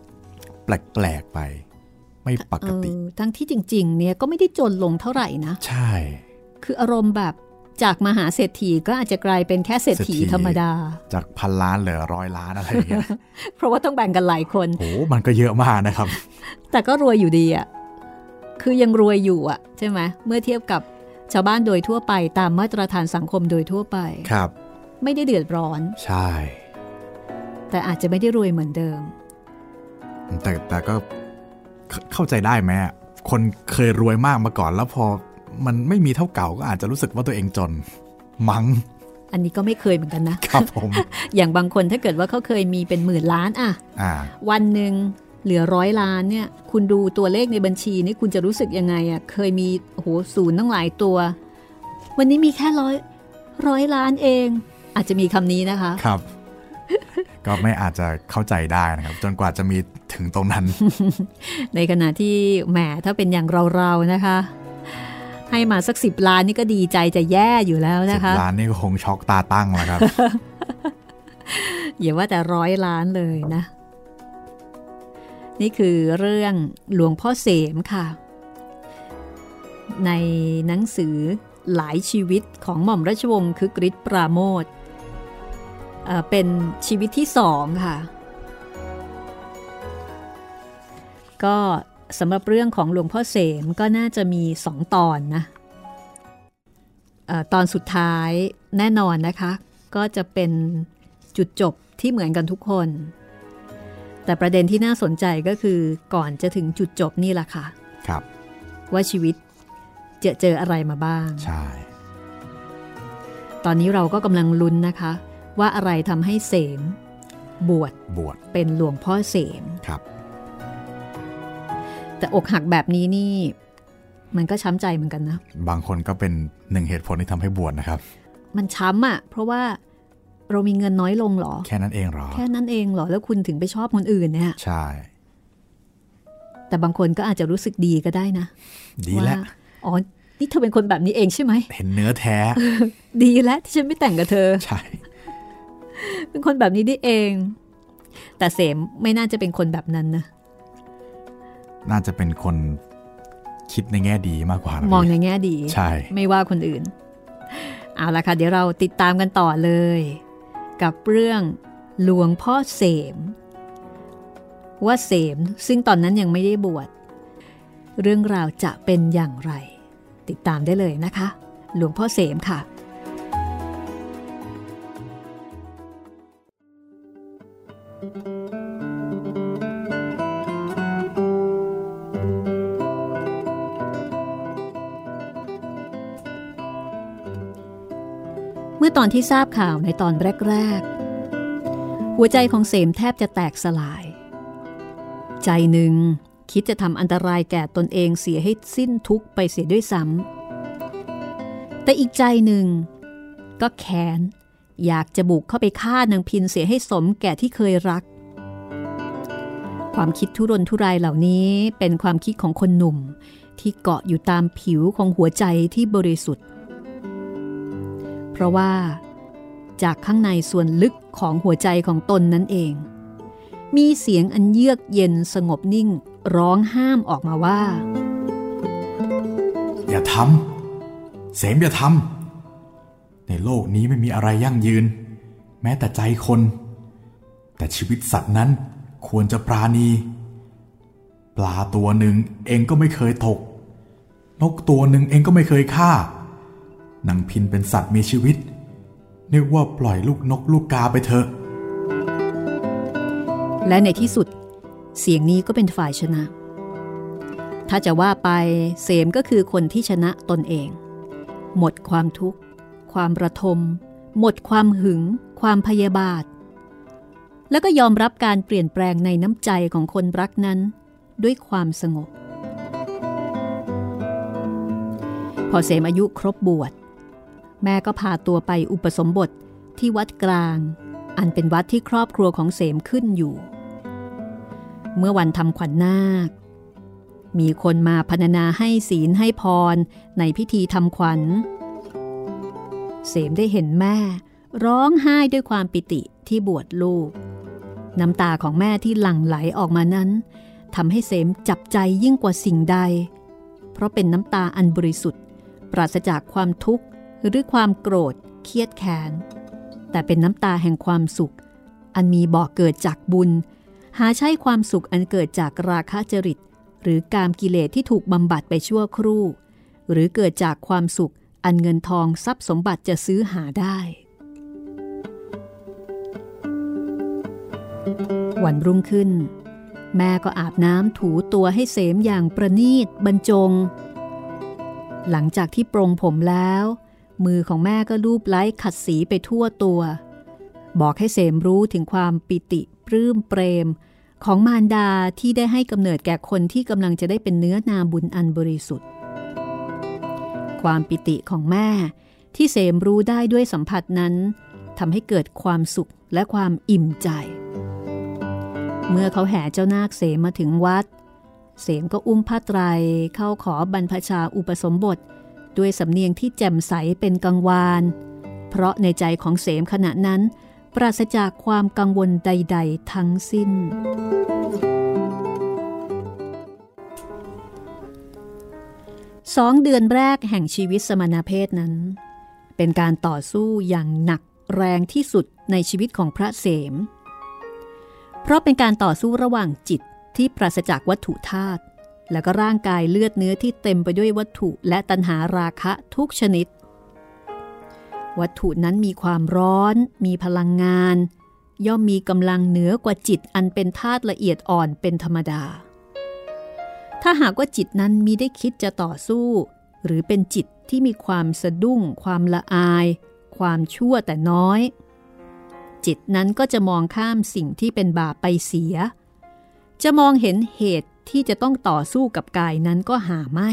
แปลกๆไป ไม่ปกติเออทั้งที่จริง ๆ เนี่ยก็ไม่ได้จนลงเท่าไหร่นะ ใช่ คืออารมณ์แบบจากมหาเศรษฐีก็อาจจะกลายเป็นแค่เศรษฐีเศรษฐีธรรมดา จากพันล้านเหลือร้อยล้านอะไรอย่างเงี้ย เพราะว่าต้องแบ่งกันหลายคนโหมันก็เยอะมากนะครับ แต่ก็รวยอยู่ดีอะคือยังรวยอยู่อะใช่ไหมเมื่อเทียบกับ ชาวบ้านโดยทั่วไปตามมาตรฐานสังคมโดยทั่วไปครับ ไม่ได้เดือดร้อน ใช่ แต่อาจจะไม่ได้รวยเหมือนเดิม แต่แต่ก็เข้าเข้าใจได้ไหมอะคนเคยรวยมากมาก่อนแล้วพอมันไม่มีเท่าเก่าก็อาจจะรู้สึกว่าตัวเองจน มัง้งอันนี้ก็ไม่เคยเหมือนกันนะครับผม อย่างบางคนถ้าเกิดว่าเขาเคยมีเป็นหมื่นล้านอะอ่าวันหนึ่ง เหลือร้อยล้านเนี่ย คุณดูตัวเลขในบัญชีนี่คุณจะรู้สึกยังไงอะเคยมีโอ้โหศูนย์ตั้งหลายตัว วันนี้มีแค่ร้อยร้อยล้านเอง อาจจะมีคำนี้นะคะ ครับ ก็ไม่อาจจะเข้าใจได้นะครับ จนกว่าจะมีถึงตรงนั้น ในขณะที่แหมถ้าเป็นอย่างเราๆนะคะ ให้มาสักสิบล้านนี่ก็ดีใจจะแย่อยู่แล้วสินะบคะล้านนี่ก็คงช็อกตาตั้งแล้วครับอย่าว่าแต่ร้อยล้านเลยนะ นี่คือเรื่องหลวงพ่อเสมค่ะ ในหนังสือหลายชีวิตของหม่อมราชวงศ์คึกฤทธิ์ปราโมทเป็นชีวิตที่สองค่ะ ก็สำหรับเรื่องของหลวงพ่อเสมก็น่าจะมีสองตอนนะตอนสุดท้ายแน่นอนนะคะ ก็จะเป็นจุดจบที่เหมือนกันทุกคน แต่ประเด็นที่น่าสนใจก็คือก่อนจะถึงจุดจบนี่แหละค่ะ ครับ ว่าชีวิตจะเจออะไรมาบ้าง ใช่ ตอนนี้เราก็กำลังลุ้นนะคะ ว่าอะไรทำให้เสมบวชบวชเป็นหลวงพ่อเสมครับ แต่อกหักแบบนี้นี่ มันก็ช้ำใจเหมือนกันนะ บางคนก็เป็นหนึ่งเหตุผลที่ทำให้บวชนะครับ มันช้ำอะ่ะ เพราะว่า เรามีเงินน้อยลงเหรอ แค่นั้นเองเหรอ แค่นั้นเองเหรอ แล้วคุณถึงไปชอบคนอื่นเนี่ย ใช่ แต่บางคนก็อาจจะรู้สึกดีก็ได้นะ ดีแล้วาอ๋อ นี่เธอเป็นคนแบบนี้เองใช่ไหม เห็นเนื้อแท้ ดีแล้วที่ฉันไม่แต่งกับเธอ ใช่ เป็นคนแบบนี้ได้เอง แต่เสมไม่น่าจะเป็นคนแบบนั้นนะ น่าจะเป็นคนคิดในแง่ดีมากกว่านะมองพี่ในแง่ดี ใช่ ไม่ว่าคนอื่น เอาละค่ะ เดี๋ยวเราติดตามกันต่อเลย กับเรื่องหลวงพ่อเสม ว่าเสมซึ่งตอนนั้นยังไม่ได้บวช เรื่องราวจะเป็นอย่างไร ติดตามได้เลยนะคะ หลวงพ่อเสมค่ะ เมื่อตอนที่ทราบข่าวในตอนแรก ๆ หัวใจของเสมแทบจะแตกสลาย ใจหนึ่งคิดจะทำอันตรายแก่ตนเองเสียให้สิ้นทุกไปเสียด้วยซ้ำแต่อีกใจหนึ่ง ก็แค้นอยากจะบุกเข้าไปฆ่านางพินเสียให้สมแก่ที่เคยรัก ความคิดทุรนทุรายเหล่านี้เป็นความคิดของคนหนุ่มที่เกาะอยู่ตามผิวของหัวใจที่บริสุทธิ์ ราะว่า จากข้างในส่วนลึกของหัวใจของตนนั่นเอง มีเสียงอันเยือกเย็นสงบนิ่งร้องห้ามออกมาว่า อย่าทำเสมอย่าทำในโลกนี้ไม่มีอะไรยั่งยืน แม้แต่ใจคน แต่ชีวิตสัตว์นั้นควรจะปราณี ปลาตัวหนึ่งเองก็ไม่เคยตกนกตัวหนึ่งเองก็ไม่เคยฆ่า นางพินเป็นสัตว์มีชีวิตนึกว่าปล่อยลูกนกลูกกาไปเถอะ และในที่สุด เสียงนี้ก็เป็นฝ่ายชนะ ถ้าจะว่าไปเสมก็คือคนที่ชนะตนเอง หมดความทุกข์ ความระทม หมดความหึง ความพยาบาท แล้วก็ยอมรับการเปลี่ยนแปลงในน้ำใจของคนรักนั้น ด้วยความสงบ พอเสมอายุครบบวช แม่ก็พาตัวไปอุปสมบทที่วัดกลาง อันเป็นวัดที่ครอบครัวของเสมขึ้นอยู่ เมื่อวันทำขวัญนาค มีคนมาพรรณนาให้ศีลให้พรในพิธีทำขวัญ เสมได้เห็นแม่ ร้องไห้ด้วยความปิติที่บวชลูก น้ำตาของแม่ที่หลั่งไหลออกมานั้นทำให้เสมจับใจยิ่งกว่าสิ่งใด เพราะเป็นน้ำตาอันบริสุทธิ์ ปราศจากความทุกข์ หรือความโกรธเครียดแค้น แต่เป็นน้ำตาแห่งความสุข อันมีบ่อกเกิดจากบุญ หาใช่ความสุขอันเกิดจากราคะจริต หรือกามกิเลสที่ถูกบำบัดไปชั่วครู่ หรือเกิดจากความสุขอันเงินทองทรัพย์สมบัติจะซื้อหาได้ วันรุ่งขึ้น แม่ก็อาบน้ำถูตัวให้เสมอย่างประนีตบรรจง หลังจากที่ปรงผมแล้ว มือของแม่ก็ลูบไล้ขัดสีไปทั่วตัว บอกให้เสมรู้ถึงความปิติปลื้มเปรม ของมารดาที่ได้ให้กำเนิดแก่คนที่กำลังจะได้เป็นเนื้อนาบุญอันบริสุทธิ์ ความปิติของแม่ที่เสมรู้ได้ด้วยสัมผัสนั้นทำให้เกิดความสุขและความอิ่มใจ เมื่อเขาแห่เจ้านาคเสมมาถึงวัด เสมก็อุ้มผ้าไตรเข้าขอบรรพชาอุปสมบท ด้วยสำเนียงที่แจ่มใสเป็นกังวาน เพราะในใจของเสมขณะนั้น ปราศจากความกังวลใด ๆ ทั้งสิ้น สองเดือนแรกแห่งชีวิตสมณเพศนั้น เป็นการต่อสู้อย่างหนักแรงที่สุดในชีวิตของพระเสม เพราะเป็นการต่อสู้ระหว่างจิตที่ปราศจากวัตถุธาตุ และก็ร่างกายเลือดเนื้อที่เต็มไปด้วยวัตถุและตัณหาราคะทุกชนิด วัตถุนั้นมีความร้อน มีพลังงาน ย่อมมีกำลังเหนือกว่าจิตอันเป็นธาตุละเอียดอ่อนเป็นธรรมดา ถ้าหากว่าจิตนั้นมีได้คิดจะต่อสู้ หรือเป็นจิตที่มีความสะดุ้ง ความละอาย ความชั่วแต่น้อย จิตนั้นก็จะมองข้ามสิ่งที่เป็นบาปไปเสีย จะมองเห็นเหตุ ที่จะต้องต่อสู้กับกายนั้นก็หาไม่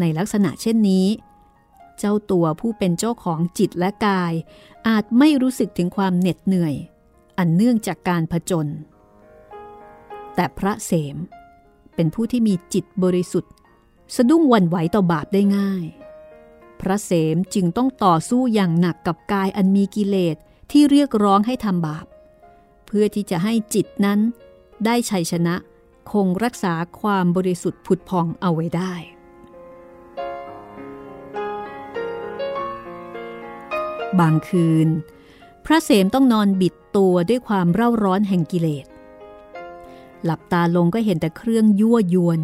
ในลักษณะเช่นนี้ เจ้าตัวผู้เป็นเจ้าของจิตและกาย อาจไม่รู้สึกถึงความเหน็ดเหนื่อย อันเนื่องจากการผจญแต่พระเสมเป็นผู้ที่มีจิตบริสุทธิ์ สะดุ้งวันไหวต่อบาปได้ง่าย พระเสมจึงต้องต่อสู้อย่างหนักกับกายอันมีกิเลสที่เรียกร้องให้ทำบาป เพื่อที่จะให้จิตนั้นได้ชัยชนะ คงรักษาความบริสุทธิ์ผุดพองเอาไว้ได้ บางคืน พระเสมต้องนอนบิดตัวด้วยความเร่าร้อนแห่งกิเลส หลับตาลงก็เห็นแต่เครื่องยั่วยวน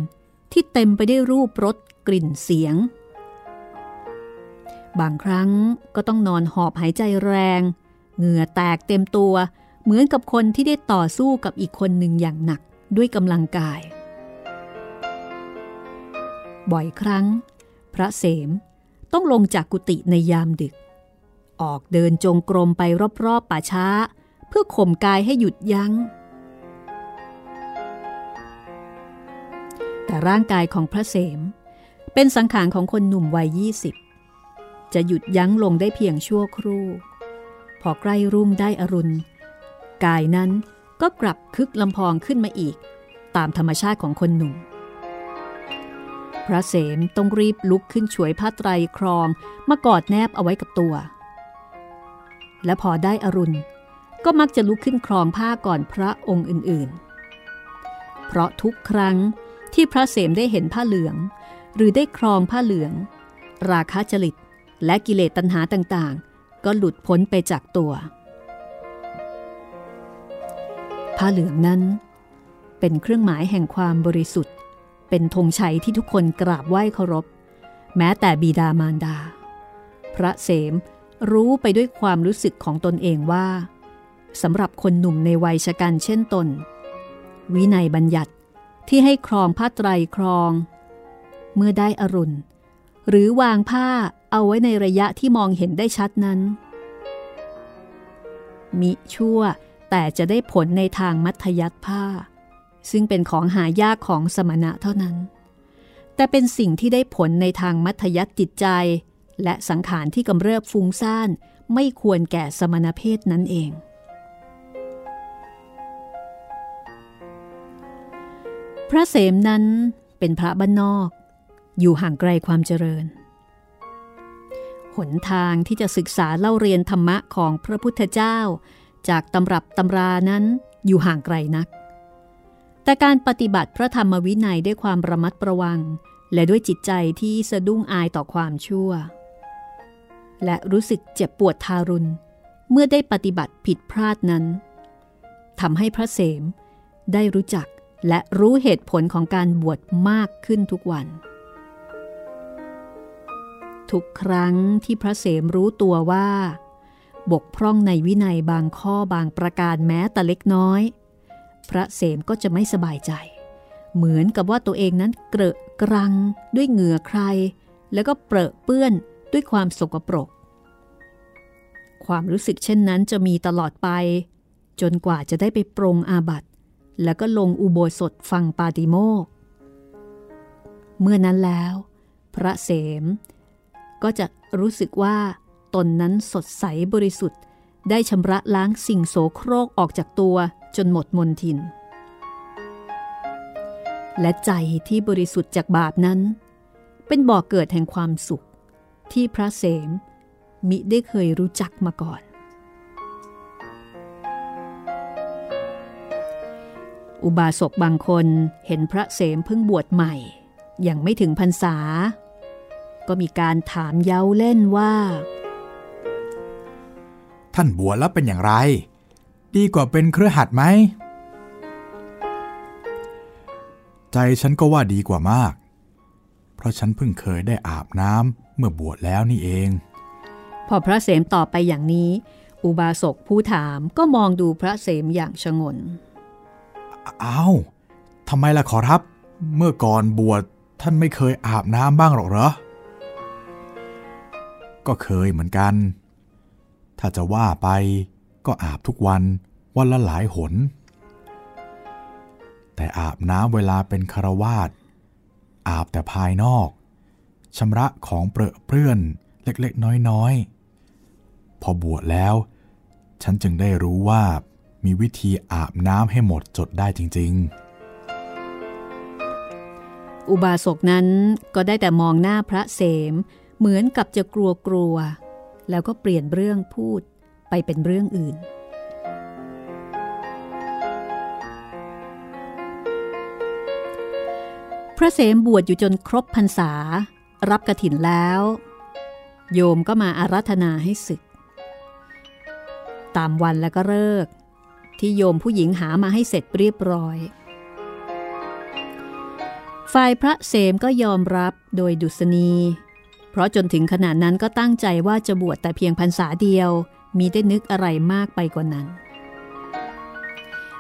ที่เต็มไปได้วยรูปรสกลิ่นเสียง บางครั้งก็ต้องนอนหอบหายใจแรง เหงื่อแตกเต็มตัว เหมือนกับคนที่ได้ต่อสู้กับอีกคนหนึ่งอย่างหนัก ด้วยกำลังกาย บ่อยครั้ง พระเสมต้องลงจากกุฏิในยามดึก ออกเดินจงกรมไปรอบๆป่าช้า เพื่อข่มกายให้หยุดยัง้งร่างกายของพระเสมเป็นสังขารของคนหนุ่มวัยยี่สิบจะหยุดยั้งลงได้เพียงชั่วครู่ พอใกล้รุ่งได้อรุณ กายนั้น ก็กลับคึกลำพองขึ้นมาอีก ตามธรรมชาติของคนหนุ่ม พระเสมต้องรีบลุกขึ้นช่วยผ้าไตรครองมากอดแนบเอาไว้กับตัว และพอได้อรุณ ก็มักจะลุกขึ้นครองผ้าก่อนพระองค์อื่นๆ เพราะทุกครั้งที่พระเสมได้เห็นผ้าเหลือง หรือได้ครองผ้าเหลือง ราคะจริตและกิเลสตัณหาต่างๆ ก็หลุดพ้นไปจากตัว ผ้าเหลืองนั้น เป็นเครื่องหมายแห่งความบริสุทธิ์ เป็นธงชัยที่ทุกคนกราบไหว้เคารพ แม้แต่บิดามารดา พระเสมรู้ไปด้วยความรู้สึกของตนเองว่าสำหรับคนหนุ่มในวัยชะกันเช่นตน วินัยบัญญัติที่ให้ครองผ้าไตรครอง เมื่อได้อรุณ หรือวางผ้าเอาไว้ในระยะที่มองเห็นได้ชัดนั้น มิชั่ว แต่จะได้ผลในทางมัธยัติผ้า ซึ่งเป็นของหายากของสมณะเท่านั้น แต่เป็นสิ่งที่ได้ผลในทางมัธยัติจิตใจ และสังขารที่กำเริบฟุ้งซ่านไม่ควรแก่สมณเพศนั่นเอง พระเสมนั้นเป็นพระบ้านนอก อยู่ห่างไกลความเจริญ หนทางที่จะศึกษาเล่าเรียนธรรมะของพระพุทธเจ้า จากตำรับตำรานั้นอยู่ห่างไกลนัก แต่การปฏิบัติพระธรรมวินัยด้วยความระมัดระวัง และด้วยจิตใจที่สะดุ้งอายต่อความชั่ว และรู้สึกเจ็บปวดทารุณ เมื่อได้ปฏิบัติผิดพลาดนั้นทำให้พระเสมได้รู้จักและรู้เหตุผลของการบวชมากขึ้นทุกวัน ทุกครั้งที่พระเสมรู้ตัวว่า บกพร่องในวินัยบางข้อบางประการแม้แต่เล็กน้อย พระเสมก็จะไม่สบายใจ เหมือนกับว่าตัวเองนั้นเกระกรังด้วยเหงื่อใคร แล้วก็เปรอะเปื้อนด้วยความสกปรก ความรู้สึกเช่นนั้นจะมีตลอดไป จนกว่าจะได้ไปปรงอาบัตแล้วก็ลงอุโบสถฟังปาติโมก เมื่อนั้นแล้ว พระเสมก็จะรู้สึกว่า ตนนั้นสดใสบริสุทธิ์ ได้ชำระล้างสิ่งโสโครกออกจากตัวจนหมดมนทิน และใจที่บริสุทธิ์จากบาปนั้น เป็นบ่อกเกิดแห่งความสุข ที่พระเสมมิได้เคยรู้จักมาก่อน อุบาสกบางคนเห็นพระเสมเพิ่งบวชใหม่ ยังไม่ถึงพรรษา ก็มีการถามเย้าเล่นว่า ท่านบวชแล้วเป็นอย่างไร ดีกว่าเป็นเครือหัดไหม ใจฉันก็ว่าดีกว่ามาก เพราะฉันเพิ่งเคยได้อาบน้ำเมื่อบวชแล้วนี่เอง พอพระเสมตอบไปอย่างนี้ อุบาสกผู้ถามก็มองดูพระเสมอย่างชงนอ้าวทำไมล่ะขอรับ เมื่อก่อนบวชท่านไม่เคยอาบน้ำบ้างหรอกเหรอ ก็เคยเหมือนกัน ถ้าจะว่าไปก็อาบทุกวันวันละหลายหน แต่อาบน้ำเวลาเป็นคารวาสอาบแต่ภายนอกชำระของเปรอะเปื้อนเล็กๆ น้อยๆ พอบวชแล้ว ฉันจึงได้รู้ว่ามีวิธีอาบน้ำให้หมดจดได้จริง ๆ อุบาสกนั้นก็ได้แต่มองหน้าพระเสม เหมือนกับจะกลัวกลัว แล้วก็เปลี่ยนเรื่องพูดไปเป็นเรื่องอื่น พระเสมบวชอยู่จนครบพรรษา รับกระถินแล้ว โยมก็มาอารัธนาให้ศึก ตามวันแล้วก็เลิก ที่โยมผู้หญิงหามาให้เสร็จเรียบร้อยฝ่ายพระเสมก็ยอมรับโดยดุษณี เพราะจนถึงขนาดนั้นก็ตั้งใจว่าจะบวชแต่เพียงพรรษาเดียว มีได้นึกอะไรมากไปกว่านั้น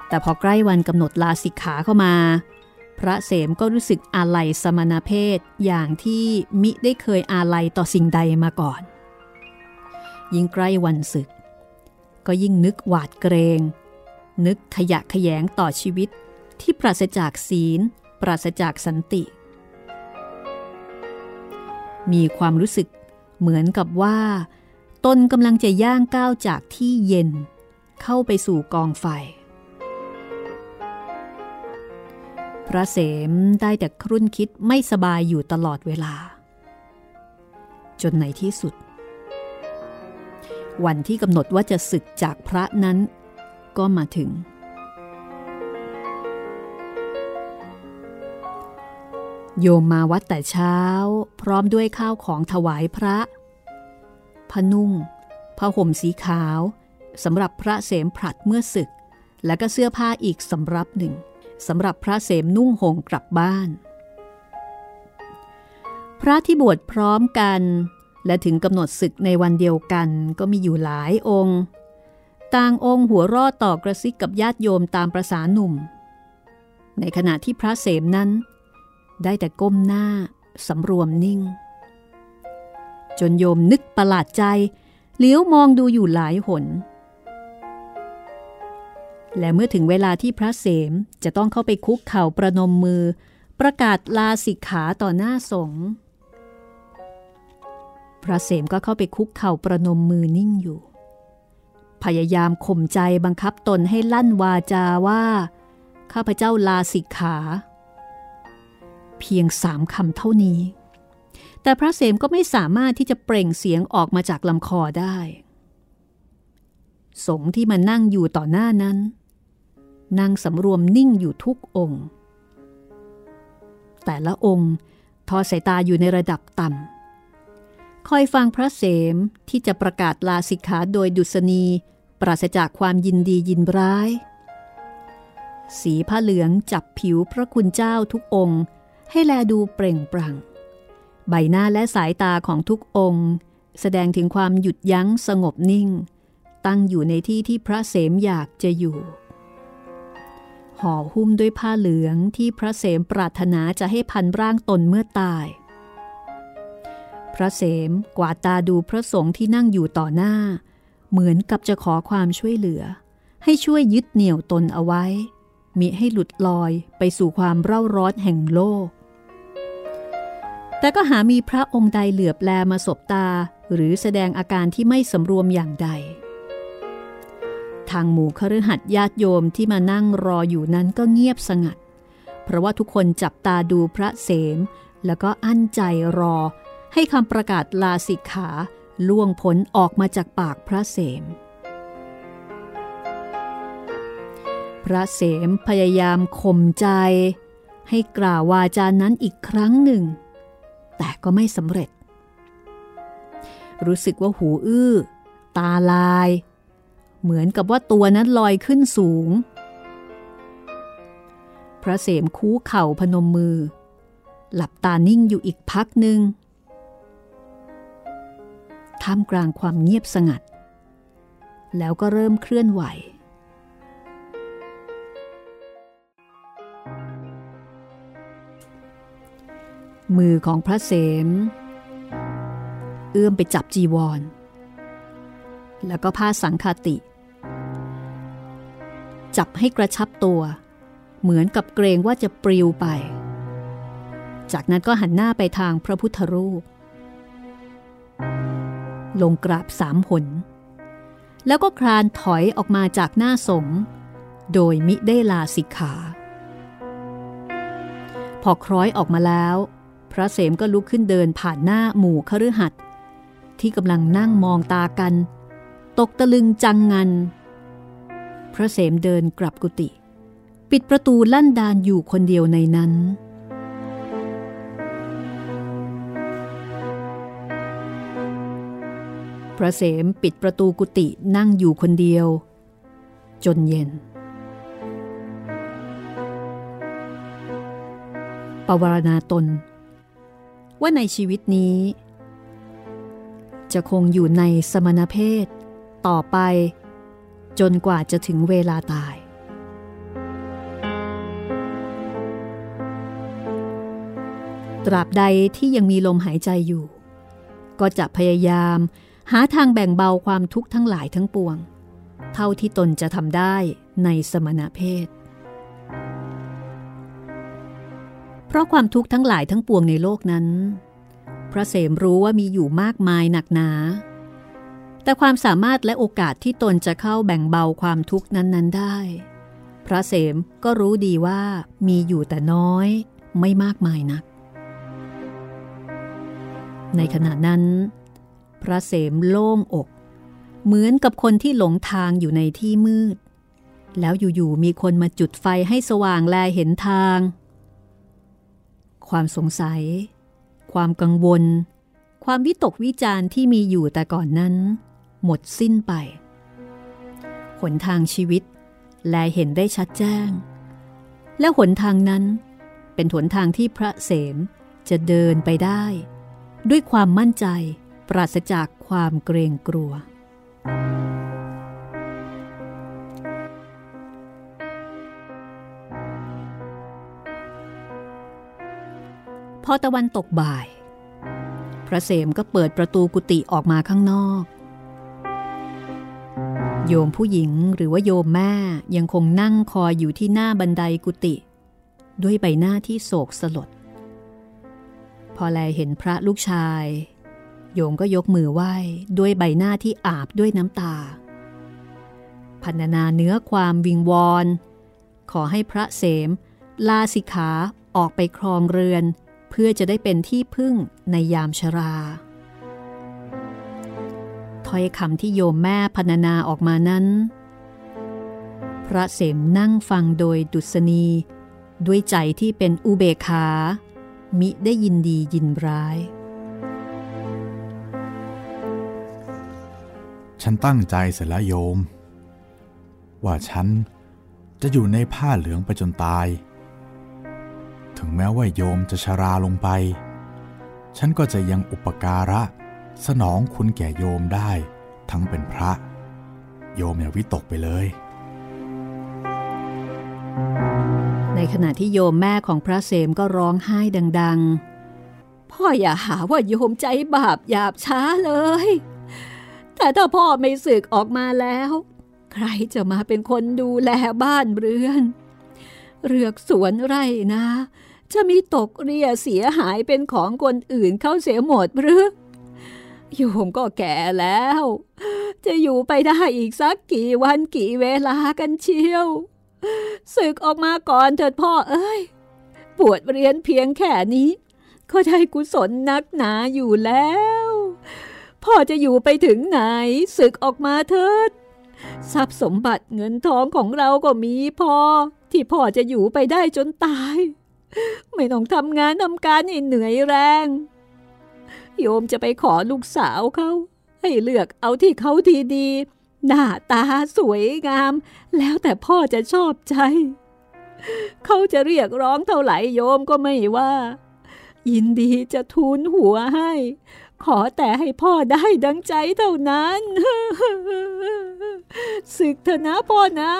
แต่พอใกล้วันกำหนดลาสิกขาเข้ามา พระเสมก็รู้สึกอาลัยสมณเพศอย่างที่มิได้เคยอาลัยต่อสิ่งใดมาก่อน ยิ่งใกล้วันศึก ก็ยิ่งนึกหวาดเกรง นึกขยะขยงต่อชีวิตที่ปราศจากศีล ปราศจากสันติ มีความรู้สึกเหมือนกับว่า ตนกำลังจะย่างก้าวจากที่เย็น เข้าไปสู่กองไฟ พระเสมได้แต่ครุ่นคิดไม่สบายอยู่ตลอดเวลา จนในที่สุด วันที่กำหนดว่าจะศึกจากพระนั้นก็มาถึง โยมมาวัดแต่เช้า พร้อมด้วยข้าวของถวายพระพนุ่งผ้าห่มสีขาวสำหรับพระเสมผลัดเมื่อศึก และก็เสื้อผ้าอีกสำรับหนึ่งสำหรับพระเสมนุ่งห่มกลับบ้าน พระที่บวชพร้อมกัน และถึงกำหนดศึกในวันเดียวกันก็มีอยู่หลายองค์ ต่างองค์หัวรอดต่อกระซิกกับญาติโยมตามประษาหนุ่ม ในขณะที่พระเสมนั้น ได้แต่ก้มหน้าสำรวมนิ่ง จนโยมนึกประหลาดใจเลี้ยวมองดูอยู่หลายหน และเมื่อถึงเวลาที่พระเสมจะต้องเข้าไปคุกเข่าประนมมือ ประกาศลาสิกขาต่อหน้าสงฆ์พระเสมก็เข้าไปคุกเข่าประนมมือนิ่งอยู่ พยายามข่มใจบังคับตนให้ลั่นวาจาว่า ข้าพเจ้าลาสิกขา เพียงสามคำเท่านี้ แต่พระเสมก็ไม่สามารถที่จะเปล่งเสียงออกมาจากลำคอได้ สงที่มานั่งอยู่ต่อหน้านั้น นั่งสำรวมนิ่งอยู่ทุกองค์ แต่ละองค์ทอสายตาอยู่ในระดับต่ำคอยฟังพระเสมที่จะประกาศลาสิกขาโดยดุษณีปราศจากความยินดียินร้าย สีผ้าเหลืองจับผิวพระคุณเจ้าทุกองค์ ให้แลดูเปล่งปลั่ง ใบหน้าและสายตาของทุกองค์ แสดงถึงความหยุดยั้งสงบนิ่ง ตั้งอยู่ในที่ที่พระเสมอยากจะอยู่ ห่อหุ้มด้วยผ้าเหลืองที่พระเสมปรารถนาจะให้พันร่างตนเมื่อตาย พระเสมกวาดตาดูพระสงฆ์ที่นั่งอยู่ต่อหน้า เหมือนกับจะขอความช่วยเหลือ ให้ช่วยยึดเหนี่ยวตนเอาไว้มิให้หลุดลอยไปสู่ความเร่าร้อนแห่งโลก แต่ก็หามีพระองค์ใดเหลือบแลมาสบตา หรือแสดงอาการที่ไม่สำรวมอย่างใด ทางหมู่คฤหัสญาติโยมที่มานั่งรออยู่นั้นก็เงียบสงัด เพราะว่าทุกคนจับตาดูพระเสม แล้วก็อั้นใจรอ ให้คำประกาศลาสิกขาล่วงพ้นออกมาจากปากพระเสม พระเสมพยายามข่มใจ ให้กล่าววาจานั้นอีกครั้งหนึ่ง แต่ก็ไม่สำเร็จ รู้สึกว่าหูอื้อ ตาลาย เหมือนกับว่าตัวนั้นลอยขึ้นสูง พระเสมคู้เข่าพนมมือ หลับตานิ่งอยู่อีกพักหนึ่งท่ามกลางความเงียบสงัด แล้วก็เริ่มเคลื่อนไหว มือของพระเสม เอื้อมไปจับจีวร แล้วก็ผ้าสังคาติ จับให้กระชับตัว เหมือนกับเกรงว่าจะปลิวไป จากนั้นก็หันหน้าไปทางพระพุทธรูป ลงกราบสามหน แล้วก็คลานถอยออกมาจากหน้าสงโดยมิได้ลาสิกขาพอคล้อยออกมาแล้ว พระเสมก็ลุกขึ้นเดินผ่านหน้าหมู่คฤหัสถ์ที่กำลังนั่งมองตากัน ตกตะลึงจังงัน พระเสมเดินกลับกุฏิปิดประตูลั่นดานอยู่คนเดียวในนั้น พระเสมปิดประตูกุฏินั่งอยู่คนเดียว จนเย็น ปวารณาตน ว่าในชีวิตนี้ จะคงอยู่ในสมณเพศ ต่อไป จนกว่าจะถึงเวลาตาย ตราบใดที่ยังมีลมหายใจอยู่ ก็จะพยายามหาทางแบ่งเบาความทุกข์ทั้งหลายทั้งปวง เท่าที่ตนจะทำได้ในสมณเพศ เพราะความทุกข์ทั้งหลายทั้งปวงในโลกนั้น พระเสมรู้ว่ามีอยู่มากมายหนักหนา แต่ความสามารถและโอกาสที่ตนจะเข้าแบ่งเบาความทุกข์นั้นๆได้ พระเสมก็รู้ดีว่ามีอยู่แต่น้อยไม่มากมายนัก ในขณะนั้น พระเสมโล่งอก เหมือนกับคนที่หลงทางอยู่ในที่มืด แล้วอยู่ๆมีคนมาจุดไฟให้สว่างแลเห็นทาง ความสงสัย ความกังวล ความวิตกวิจารณ์ที่มีอยู่แต่ก่อนนั้น หมดสิ้นไป หนทางชีวิต แลเห็นได้ชัดแจ้ง และหนทางนั้น เป็นหนทางที่พระเสมจะเดินไปได้ ด้วยความมั่นใจปราศจากความเกรงกลัวพ อตะวันตกบ่าย พระเสมก็เปิดประตูกุฏิออกมาข้างนอก โยมผู้หญิงหรือว่าโยมแม่ยังคงนั่งคอยอยู่ที่หน้าบันไดกุฏิด้วยใบหน้าที่โศกสลด พอแลเห็นพระลูกชาย โยมก็ยกมือไหว้ด้วยใบหน้าที่อาบด้วยน้ำตาพันนาเนื้อความวิงวอน ขอให้พระเสมลาสิขาออกไปครองเรือน เพื่อจะได้เป็นที่พึ่งในยามชราถ้อยคำที่โยมแม่พันนาออกมานั้น พระเสมนั่งฟังโดยดุษณี ด้วยใจที่เป็นอุเบกขา มิได้ยินดียินร้าย ฉันตั้งใจเสร็จแล้วโยม ว่าฉันจะอยู่ในผ้าเหลืองไปจนตาย ถึงแม้ว่าโยมจะชราลงไป ฉันก็จะยังอุปการะ สนองคุณแก่โยมได้ทั้งเป็นพระ โยมอย่าวิตกไปเลย ในขณะที่โยมแม่ของพระเสมก็ร้องไห้ดัง ๆ พ่ออย่าหาว่าโยมใจบาปหยาบช้าเลย แต่ถ้าพ่อไม่สึกออกมาแล้ว ใครจะมาเป็นคนดูแลบ้านเรือน เรือกสวนไร่นะ จะมีตกเรียเสียหายเป็นของคนอื่นเข้าเสียหมดหรือโยมก็แก่แล้ว จะอยู่ไปได้อีกสักกี่วันกี่เวลากันเชียวศึกออกมาก่อนเถิดพ่อเอ้ยปวดเรียนเพียงแค่นี้ ก็ได้กุศลนักหนาอยู่แล้ว พ่อจะอยู่ไปถึงไหนศึกออกมาเถิด ทรัพย์สมบัติเงินทองของเราก็มีพอ ที่พ่อจะอยู่ไปได้จนตาย ไม่ต้องทำงานทำการให้เหนื่อยแรง โยมจะไปขอลูกสาวเขา ให้เลือกเอาที่เขาทีดี หน้าตาสวยงาม แล้วแต่พ่อจะชอบใจ เขาจะเรียกร้องเท่าไหร่โยมก็ไม่ว่า ยินดีจะทูลหัวให้ ขอแต่ให้พ่อได้ดังใจเท่านั้นศึกเถอะนะพ่อนะ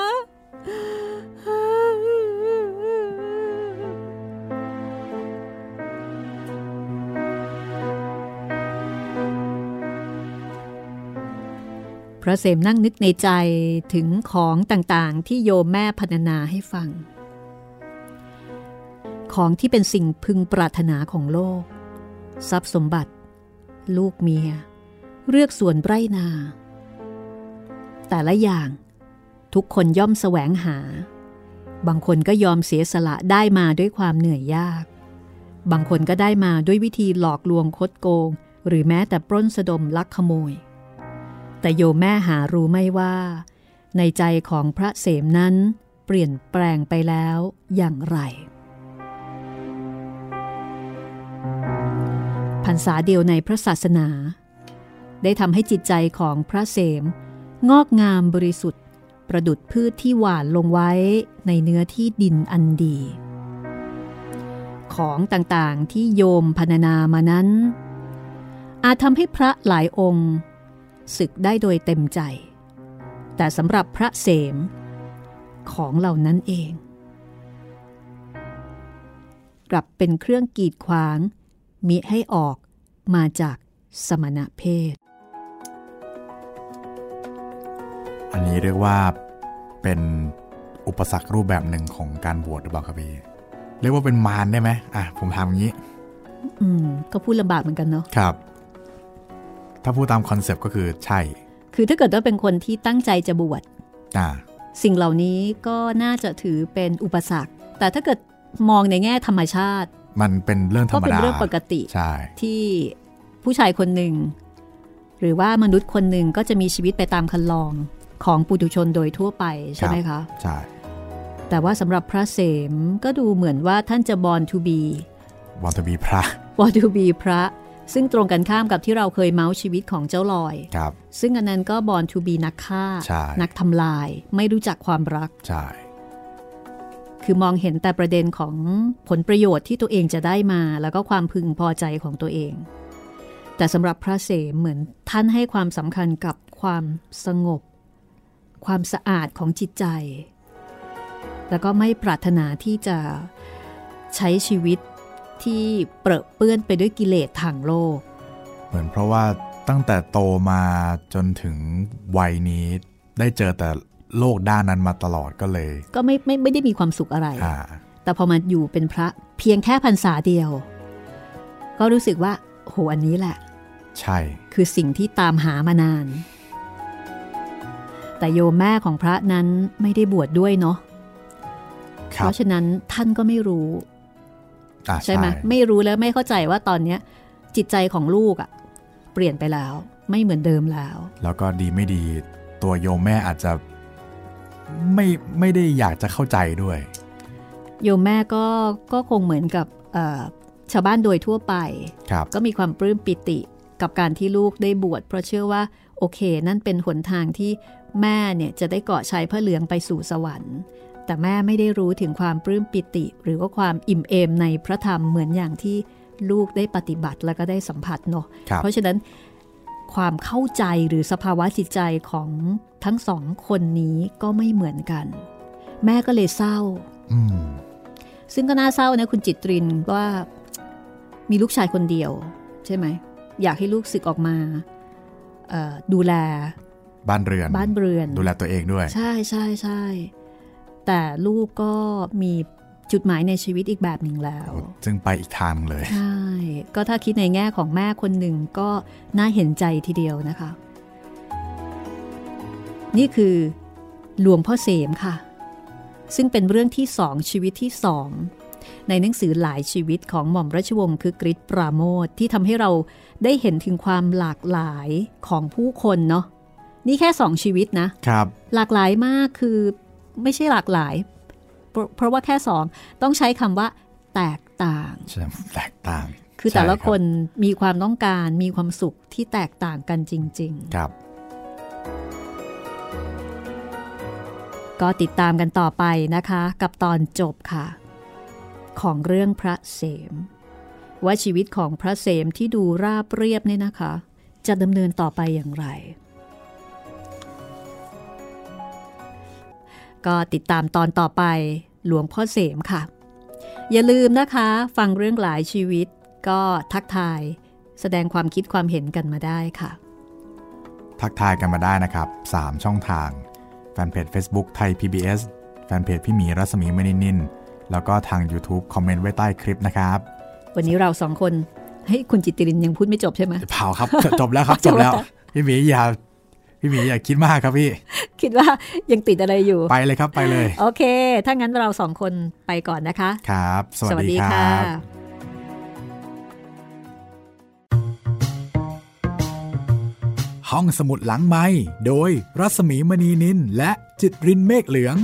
พระเสมนั่งนึกในใจถึงของต่างๆ ที่โยมแม่พรรณนาให้ฟัง ของที่เป็นสิ่งพึงปรารถนาของโลก ทรัพย์สมบัติ ลูกเมีย เลือกส่วนไรนา แต่ละอย่างทุกคนย่อมแสวงหา บางคนก็ยอมเสียสละได้มาด้วยความเหนื่อยยาก บางคนก็ได้มาด้วยวิธีหลอกลวงคดโกง หรือแม้แต่ปล้นสะดมลักขโมย แต่โยมแม่หารู้ไม่ว่า ในใจของพระเสมนั้นเปลี่ยนแปลงไปแล้วอย่างไรพรรษาเดียวในพระศาสนา ได้ทำให้จิตใจของพระเสม งอกงามบริสุทธิ์ ประดุดพืชที่หวานลงไว้ในเนื้อที่ดินอันดี ของต่างๆที่โยมพรรณนามานั้น อาจทำให้พระหลายองค์ ศึกได้โดยเต็มใจ แต่สำหรับพระเสมของเหล่านั้นเอง กลับเป็นเครื่องกีดขวาง มิให้ออกมาจากสมณเพศ อันนี้เรียกว่าเป็นอุปสรรครูปแบบหนึ่งของการบวชหรือเปล่าครับพี่เรียกว่าเป็นมารได้ไหมอะผมทำอย่างนี้ อืม ก็พูดลำบากเหมือนกันเนาะครับ ถ้าพูดตามคอนเซปต์ก็คือใช่ คือถ้าเกิดว่าเป็นคนที่ตั้งใจจะบวชอ่าสิ่งเหล่านี้ก็น่าจะถือเป็นอุปสรรค แต่ถ้าเกิดมองในแง่ธรรมชาติ มันเป็นเรื่องธรก็รมเป็นดาเรื่องปกติใช่ที่ผู้ชายคนหนึ่ง หรือว่ามนุษย์คนหนึ่งก็จะมีชีวิตไปตามคันลองของปุถุชนโดยทั่วไปใช่ไหมคะ ใช่ แต่ว่าสำหรับพระเสมก็ดูเหมือนว่าท่านจะ born to be want to be พระ born to be พระ ซึ่งตรงกันข้ามกับที่เราเคยเมาท์ชีวิตของเจ้าลอยครับซึ่งอันนั้นก็ born to be นักฆ่าใช่นักทำลาย ไม่รู้จักความรัก ใช่ คือมองเห็นแต่ประเด็นของผลประโยชน์ที่ตัวเองจะได้มา แล้วก็ความพึงพอใจของตัวเอง แต่สำหรับพระเสมเหมือนท่านให้ความสำคัญกับความสงบ ความสะอาดของจิตใจ แล้วก็ไม่ปรารถนาที่จะใช้ชีวิต ที่เปรอะเปื้อนไปด้วยกิเลสทางโลก เหมือนเพราะว่าตั้งแต่โตมาจนถึงวัยนี้ได้เจอแต่โลกด้านนั้นมาตลอดก็เลย ก็ไม่ไม่ไม่ได้มีความสุขอะไรอ่าแต่พอมาอยู่เป็นพระเพียงแค่พรรษาเดียว ก็รู้สึกว่าโหอันนี้แหละ ใช่ คือสิ่งที่ตามหามานาน แต่โยมแม่ของพระนั้นไม่ได้บวชดด้วยเนาะคเพรับราะฉะนั้นท่านก็ไม่รู้อ่า ใช่ไหมไม่รู้แล้วไม่เข้าใจว่าตอนเนี้ยจิตใจของลูกอะเปลี่ยนไปแล้ว ไม่เหมือนเดิมแล้ว แล้วก็ดีไม่ดีตัวโยมแม่อาจจะไม่ไม่ได้อยากจะเข้าใจด้วย โยมแม่ก็ก็คงเหมือนกับเอ่อชาวบ้านโดยทั่วไปครับก็มีความปลื้มปิติกับการที่ลูกได้บวชเพราะเชื่อว่าโอเค นั่นเป็นหนทางที่แม่เนี่ยจะได้เกาะชายพระเหลืองไปสู่สวรรค์ แต่แม่ไม่ได้รู้ถึงความปลื้มปิติ หรือว่าความอิ่มเอมในพระธรรมเหมือนอย่างที่ลูกได้ปฏิบัติแล้วก็ได้สัมผัสเนาะครับเพราะฉะนั้นความเข้าใจหรือสภาวะจิตใจของทั้งสองคนนี้ก็ไม่เหมือนกัน แม่ก็เลยเศร้าอืมซึ่งก็น่าเศร้านะคุณจิตรินว่ามีลูกชายคนเดียว ใช่ไหม อยากให้ลูกศึกออกมาเอ่อดูแล บ้านเรือน บ้านเรือน ดูแลตัวเองด้วย ใช่ใช่ใช่ แต่ลูกก็มีจุดหมายในชีวิตอีกแบบหนึ่งแล้ว ซึ่งไปอีกทางเลย ใช่ ก็ถ้าคิดในแง่ของแม่คนหนึ่งก็น่าเห็นใจทีเดียวนะคะ นี่คือหลวงพ่อเสมค่ะ ซึ่งเป็นเรื่องที่สองชีวิตที่สองในหนังสือหลายชีวิตของหม่อมราชวงศ์คือกริชปราโมทที่ทำให้เราได้เห็นถึงความหลากหลายของผู้คนเนาะนี่แค่สองชีวิตนะครับ หลากหลายมากคือ ไม่ใช่หลากหลายเพราะเพราะว่าแค่สองต้องใช้คำว่า แตกต่างใช่แตกต่าง คือแต่ละใช่รับคนมีความต้องการมีความสุขที่แตกต่างกันจริงครับๆก็ติดตามกันต่อไปนะคะ กับตอนจบค่ะ ของเรื่องพระเสม ว่าชีวิตของพระเสมที่ดูราบเรียบเนี่ยนะคะ จะดำเนินต่อไปอย่างไร ก็ติดตามตอนต่อไปหลวงพ่อเสมค่ะ อย่าลืมนะคะ ฟังเรื่องหลายชีวิต ก็ทักทาย แสดงความคิดความเห็นกันมาได้ค่ะ ทักทายกันมาได้นะครับ 3 ช่องทาง แฟนเพจ Facebook ไทย PBS แฟนเพจพี่หมีรัศมีมณีนินแล้วก็ทาง YouTube คอมเมนต์ไว้ใต้คลิปนะครับ วันนี้เราสองคนให้ยคุณจิตติรินยังพูดไม่จบใช่ไหมเผาครับ จบแล้วครับ จบแล้ว พี่หมีอย่า พี่หมีอย่าคิดมากครับพี่ คิดว่ายังติดอะไรอยู่ ไปเลยครับไปเลย โอเค ถ้างั้นเราสองคนไปก่อนนะคะ ครับ สวัสดีครับห้องสมุดหลังไม้โดยรัศมีมณีนินและจิตรินเมฆเหลือง